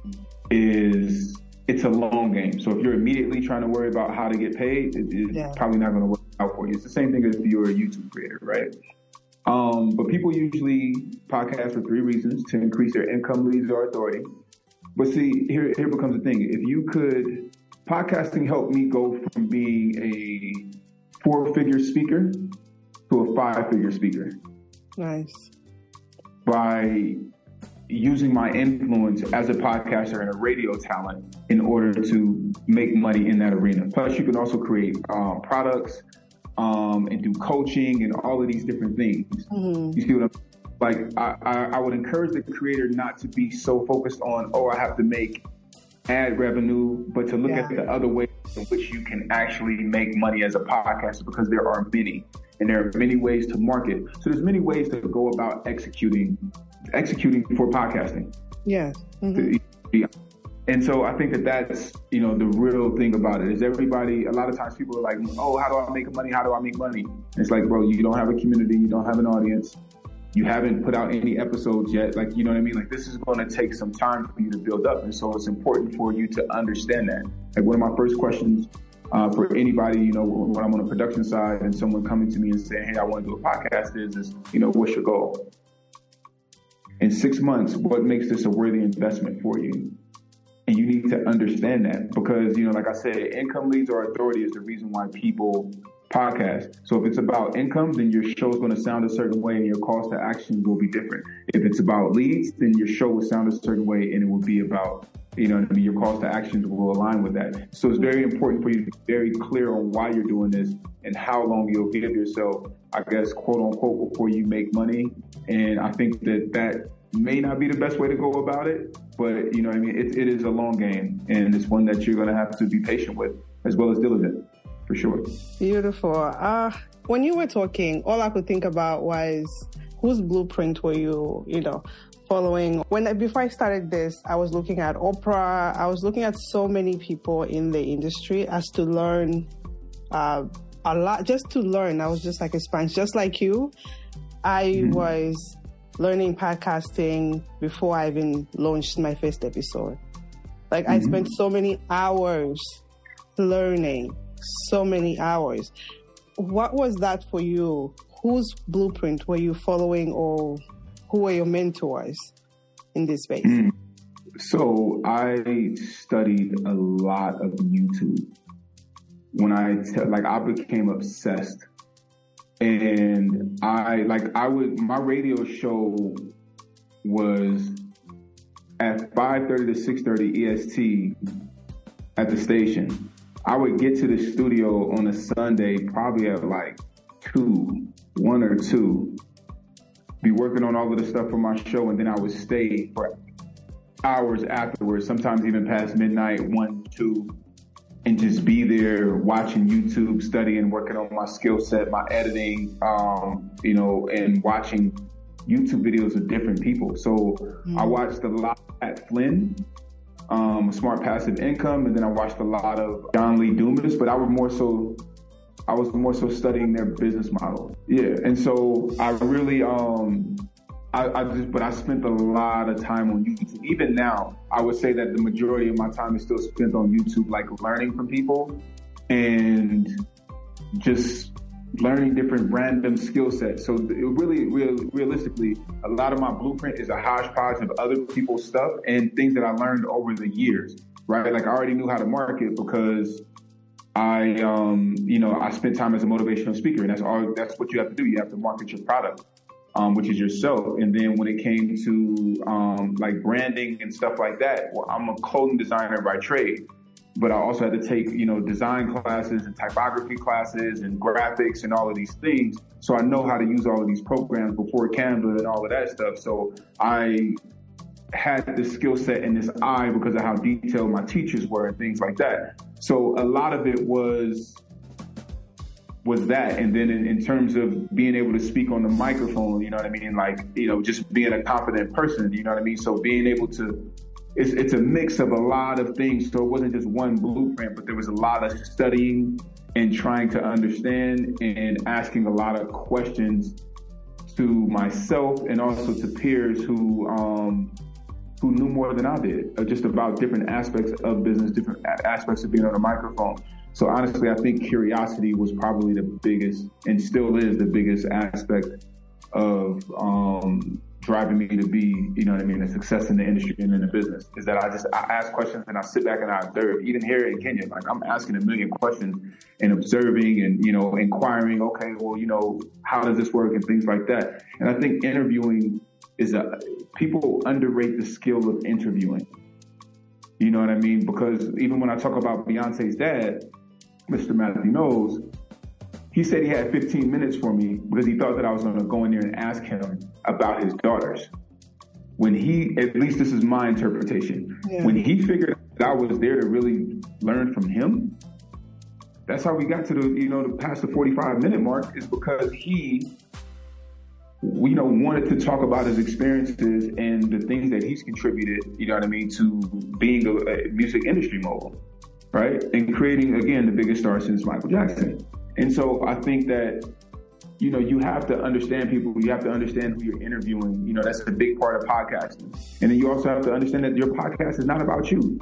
is it's a long game. So if you're immediately trying to worry about how to get paid, it, it's Yeah. probably not going to work out for you. It's the same thing as if you're a YouTube creator, right? Um, but people usually podcast for three reasons: to increase their income, leads, or authority. But see, here here becomes the thing: if you could, podcasting helped me go from being a four-figure speaker to a five-figure speaker Nice. by using my influence as a podcaster and a radio talent in order to make money in that arena. Plus, you can also create um, products um, and do coaching and all of these different things. Mhm. You see what I'm like? I, I, I would encourage the creator not to be so focused on, oh, I have to make ad revenue, but to look Yeah. at the other ways in which you can actually make money as a podcaster because there are many and there are many ways to market. So there's many ways to go about executing executing for podcasting. Yes. Mhm. And so I think that that's, you know, the real thing about it is everybody, a lot of times people are like, oh, how do I make money? How do I make money? And it's like, bro, you don't have a community. You don't have an audience. You haven't put out any episodes yet. Like, you know what I mean? Like, this is going to take some time for you to build up. And so it's important for you to understand that. Like, one of my first questions uh, for anybody, you know, when I'm on the production side and someone coming to me and saying, hey, I want to do a podcast is, is, you know, what's your goal? In six months, what makes this a worthy investment for you? And you need to understand that because, you know, like I said, income leads or authority is the reason why people podcast. So if it's about income, then your show is going to sound a certain way and your calls to action will be different. If it's about leads, then your show will sound a certain way and it will be about, you know, I mean, your calls to actions will align with that. So it's very important for you to be very clear on why you're doing this and how long you'll give yourself, I guess, quote unquote, before you make money. And I think that that may not be the best way to go about it, but you know I mean? It, it is a long game and it's one that you're going to have to be patient with as well as diligent for sure. Beautiful. Uh, when you were talking, all I could think about was whose blueprint were you, you know, following? When I- before I started this, I was looking at Oprah. I was looking at so many people in the industry as to learn uh, a lot, just to learn. I was just like a sponge, just like you. I was learning podcasting before I even launched my first episode. Like I spent so many hours learning, so many hours. What was that for you? Whose blueprint were you following, or who were your mentors in this space? Hmm. So I studied a lot of YouTube. When I te- like, I became obsessed, and I like I would my radio show was at five thirty to six thirty EST at the station. I would get to the studio on a Sunday probably at like two, one or two, be working on all of the stuff for my show, and then I would stay for hours afterwards, sometimes even past midnight, one, two, and just be there watching YouTube, studying, working on my skill set, my editing, um, you know, and watching YouTube videos of different people. So I watched a lot Pat Flynn, um, Smart Passive Income, and then I watched a lot of John Lee Dumas, but I was more so I was more so studying their business model. Yeah. And so I really um I, I just but I spent a lot of time on YouTube. Even now, I would say that the majority of my time is still spent on YouTube, like learning from people and just learning different random skill sets. So really, real, realistically, a lot of my blueprint is a hodgepodge of other people's stuff and things that I learned over the years, right? Like I already knew how to market because I, um, you know, I spent time as a motivational speaker, and that's all. That's what you have to do. You have to market your product, um, which is yourself. And then when it came to um, like branding and stuff like that, well, I'm a clothing designer by trade, but I also had to take, you know, design classes and typography classes and graphics and all of these things. So I know how to use all of these programs before Canva and all of that stuff. So I had this skill set and this eye because of how detailed my teachers were and things like that. So a lot of it was was that. And then in, in terms of being able to speak on the microphone you know what i mean? Like you know just being a confident person you know what i mean? So being able to it's, it's a mix of a lot of things. So it wasn't just one blueprint but there was a lot of studying and trying to understand and asking a lot of questions to myself and also to peers who um, who knew more than I did, uh, just about different aspects of business, different aspects of being on a microphone. So honestly, I think curiosity was probably the biggest, and still is the biggest aspect of um, driving me to be, you know what I mean, a success in the industry and in the business. Is that I just I ask questions and I sit back and I observe. Even here in Kenya, like I'm asking a million questions and observing and you know inquiring. Okay, well, you know, how does this work and things like that. And I think interviewing is a people underrate the skill of interviewing. You know what I mean? Because even when I talk about Beyonce's dad, Mr. Matthew Knowles, he said he had 15 minutes for me because he thought that I was going to go in there and ask him about his daughters. When he, at least this is my interpretation, Yeah. when he figured that I was there to really learn from him, that's how we got to the, you know, the past the 45 minute mark is because he, you know, wanted to talk about his experiences and the things that he's contributed, you know what I mean, to being a, a music industry mogul right? And creating again the biggest star since Michael Jackson. And so I think that you know you have to understand people. You have to understand who you're interviewing. You know that's a big part of podcasting. And then you also have to understand that your podcast is not about you.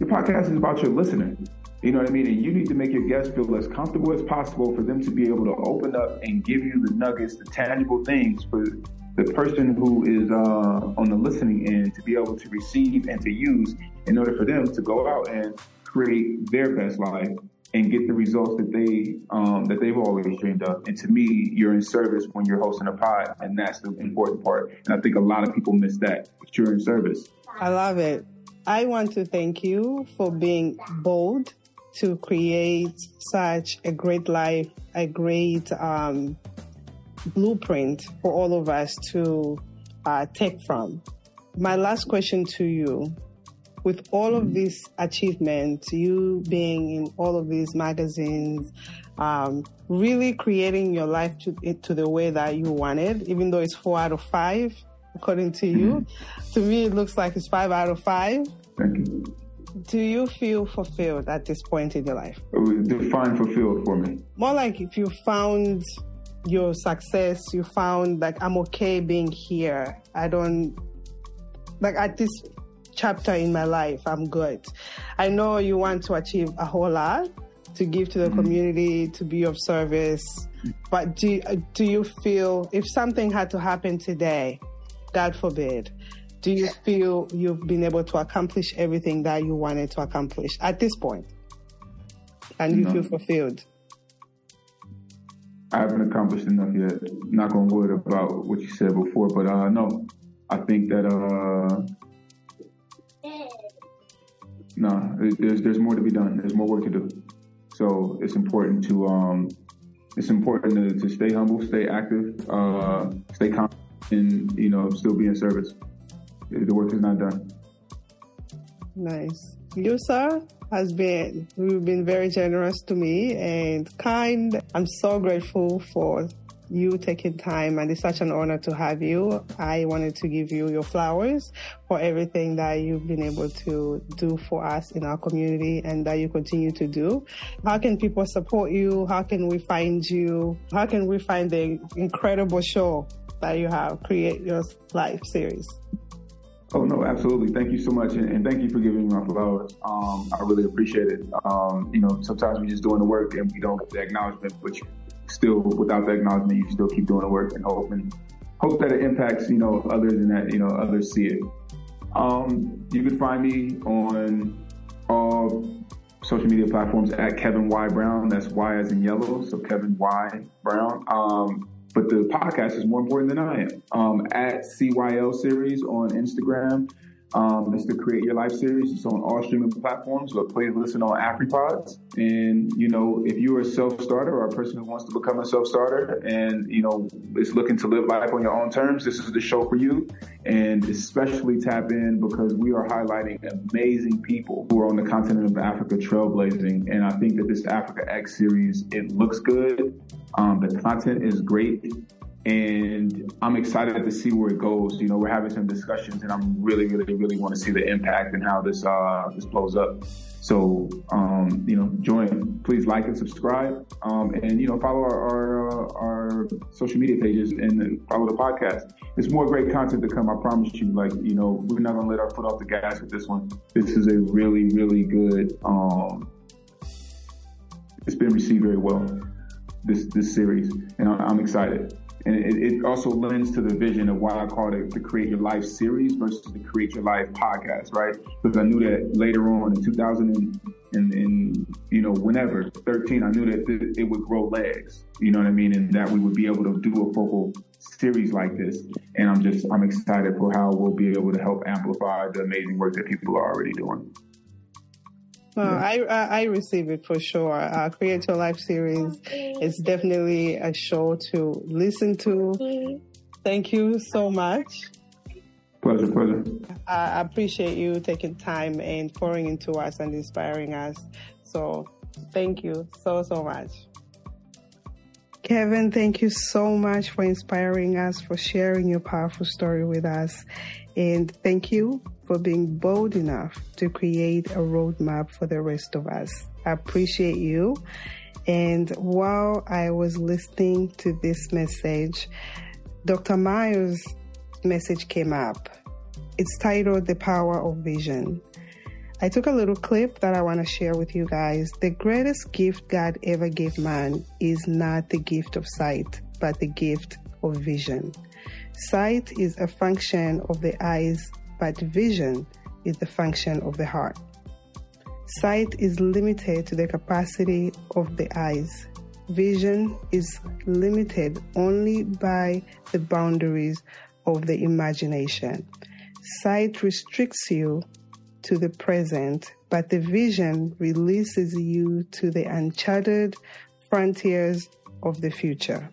Your podcast is about your listener. You know what I mean? And you need to make your guests feel as comfortable as possible for them to be able to open up and give you the nuggets, the tangible things for the person who is uh, on the listening end to be able to receive and to use in order for them to go out and create their best life and get the results that they um, that they've always dreamed of. And to me, you're in service when you're hosting a pod, and that's the important part. And I think a lot of people miss that. But you're in service. I love it. I want to thank you for being bold to create such a great life, a great um, blueprint for all of us to uh, take from. My last question to you with all of these achievements, you being in all of these magazines, um, really creating your life to, to the way that you wanted, even though it's four out of five, according to you. To me, it looks like it's five out of five. Thank you. Do you feel fulfilled at this point in your life? Define fulfilled for me. More like if you found your success, you found like, I'm okay being here. I don't, like at this chapter in my life, I'm good. I know you want to achieve a whole lot to give to the mm-hmm. community, to be of service. But do, do you feel if something had to happen today, God forbid, do you feel you've been able to accomplish everything that you wanted to accomplish at this point? And you No. feel fulfilled? I haven't accomplished enough yet. Not gonna wood about what you said before, but uh, no, I think that uh, no, there's there's more to be done. There's more work to do. So it's important to um, it's important to, to stay humble, stay active, uh, stay confident, and you know still be in service. The work is not done. Nice. You, sir, has been, you've been very generous to me and kind. I'm so grateful for you taking time and it's such an honor to have you. I wanted to give you your flowers for everything that you've been able to do for us in our community and that you continue to do. How can people support you? How can we find you? How can we find the incredible show that you have, Create Your Life series? Oh no, absolutely. Thank you so much, and, and thank you for giving me my flowers. Um, I really appreciate it. Um, you know, sometimes we're just doing the work and we don't get the acknowledgement, but still, without the acknowledgement, you still keep doing the work and hope and hope that it impacts you know others and that you know others see it. Um, you can find me on all social media platforms at Kevin Y Brown. That's Y as in yellow, so Kevin Y Brown. Um, but the podcast is more important than I am. Um, at CYL series on Instagram. Um, it's the Create Your Life series. It's on all streaming platforms, but please listen on AfriPods. And, you know, if you're a self-starter or a person who wants to become a self-starter and, you know, is looking to live life on your own terms, this is the show for you. And especially tap in because we are highlighting amazing people who are on the continent of Africa trailblazing. And I think that this Africa X series, it looks good. Um, the content is great and I'm excited to see where it goes. You know, we're having some discussions, and I'm really, really, really want to see the impact and how this uh, this blows up. So, um, you know, join. Please like and subscribe, um, and you know, follow our our, uh, our social media pages and follow the podcast. There's more great content to come. I promise you. Like, you know, we're not gonna let our foot off the gas with this one. This is a really, really good. Um, it's been received very well. This this series, and I'm excited. And it, it, also lends to the vision of why I called it the Create Your Life series versus the Create Your Life podcast, right? Because I knew that later on in 2000 and, and, and you know, whenever 13, I knew that it, it would grow legs, you know what I mean? And that we would be able to do a focal series like this. And I'm just, I'm excited for how we'll be able to help amplify the amazing work that people are already doing. Well, I, I I receive it for sure. Uh, Create Your Life series is definitely a show to listen to. Thank you so much. Pleasure, pleasure. I appreciate you taking time and pouring into us and inspiring us. So, thank you so so much. Kevin, thank you so much for inspiring us, for sharing your powerful story with us. And thank you for being bold enough to create a roadmap for the rest of us. I appreciate you. And while I was listening to this message, Dr. Myles' message came up. It's titled The Power of Vision. I took a little clip that I want to share with you guys. The greatest gift God ever gave man is not the gift of sight, but the gift of vision. Sight is a function of the eyes, but vision is the function of the heart. Sight is limited to the capacity of the eyes. Vision is limited only by the boundaries of the imagination. Sight restricts you to the present, but the vision releases you to the uncharted frontiers of the future.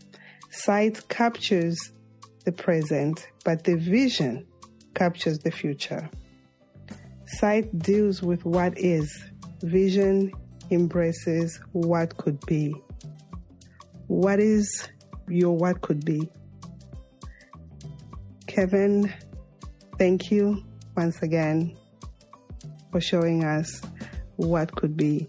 Sight captures the present, but the vision captures the future. Sight deals with what is, vision embraces what could be. What is your what could be? Kevin, thank you once again for showing us what could be.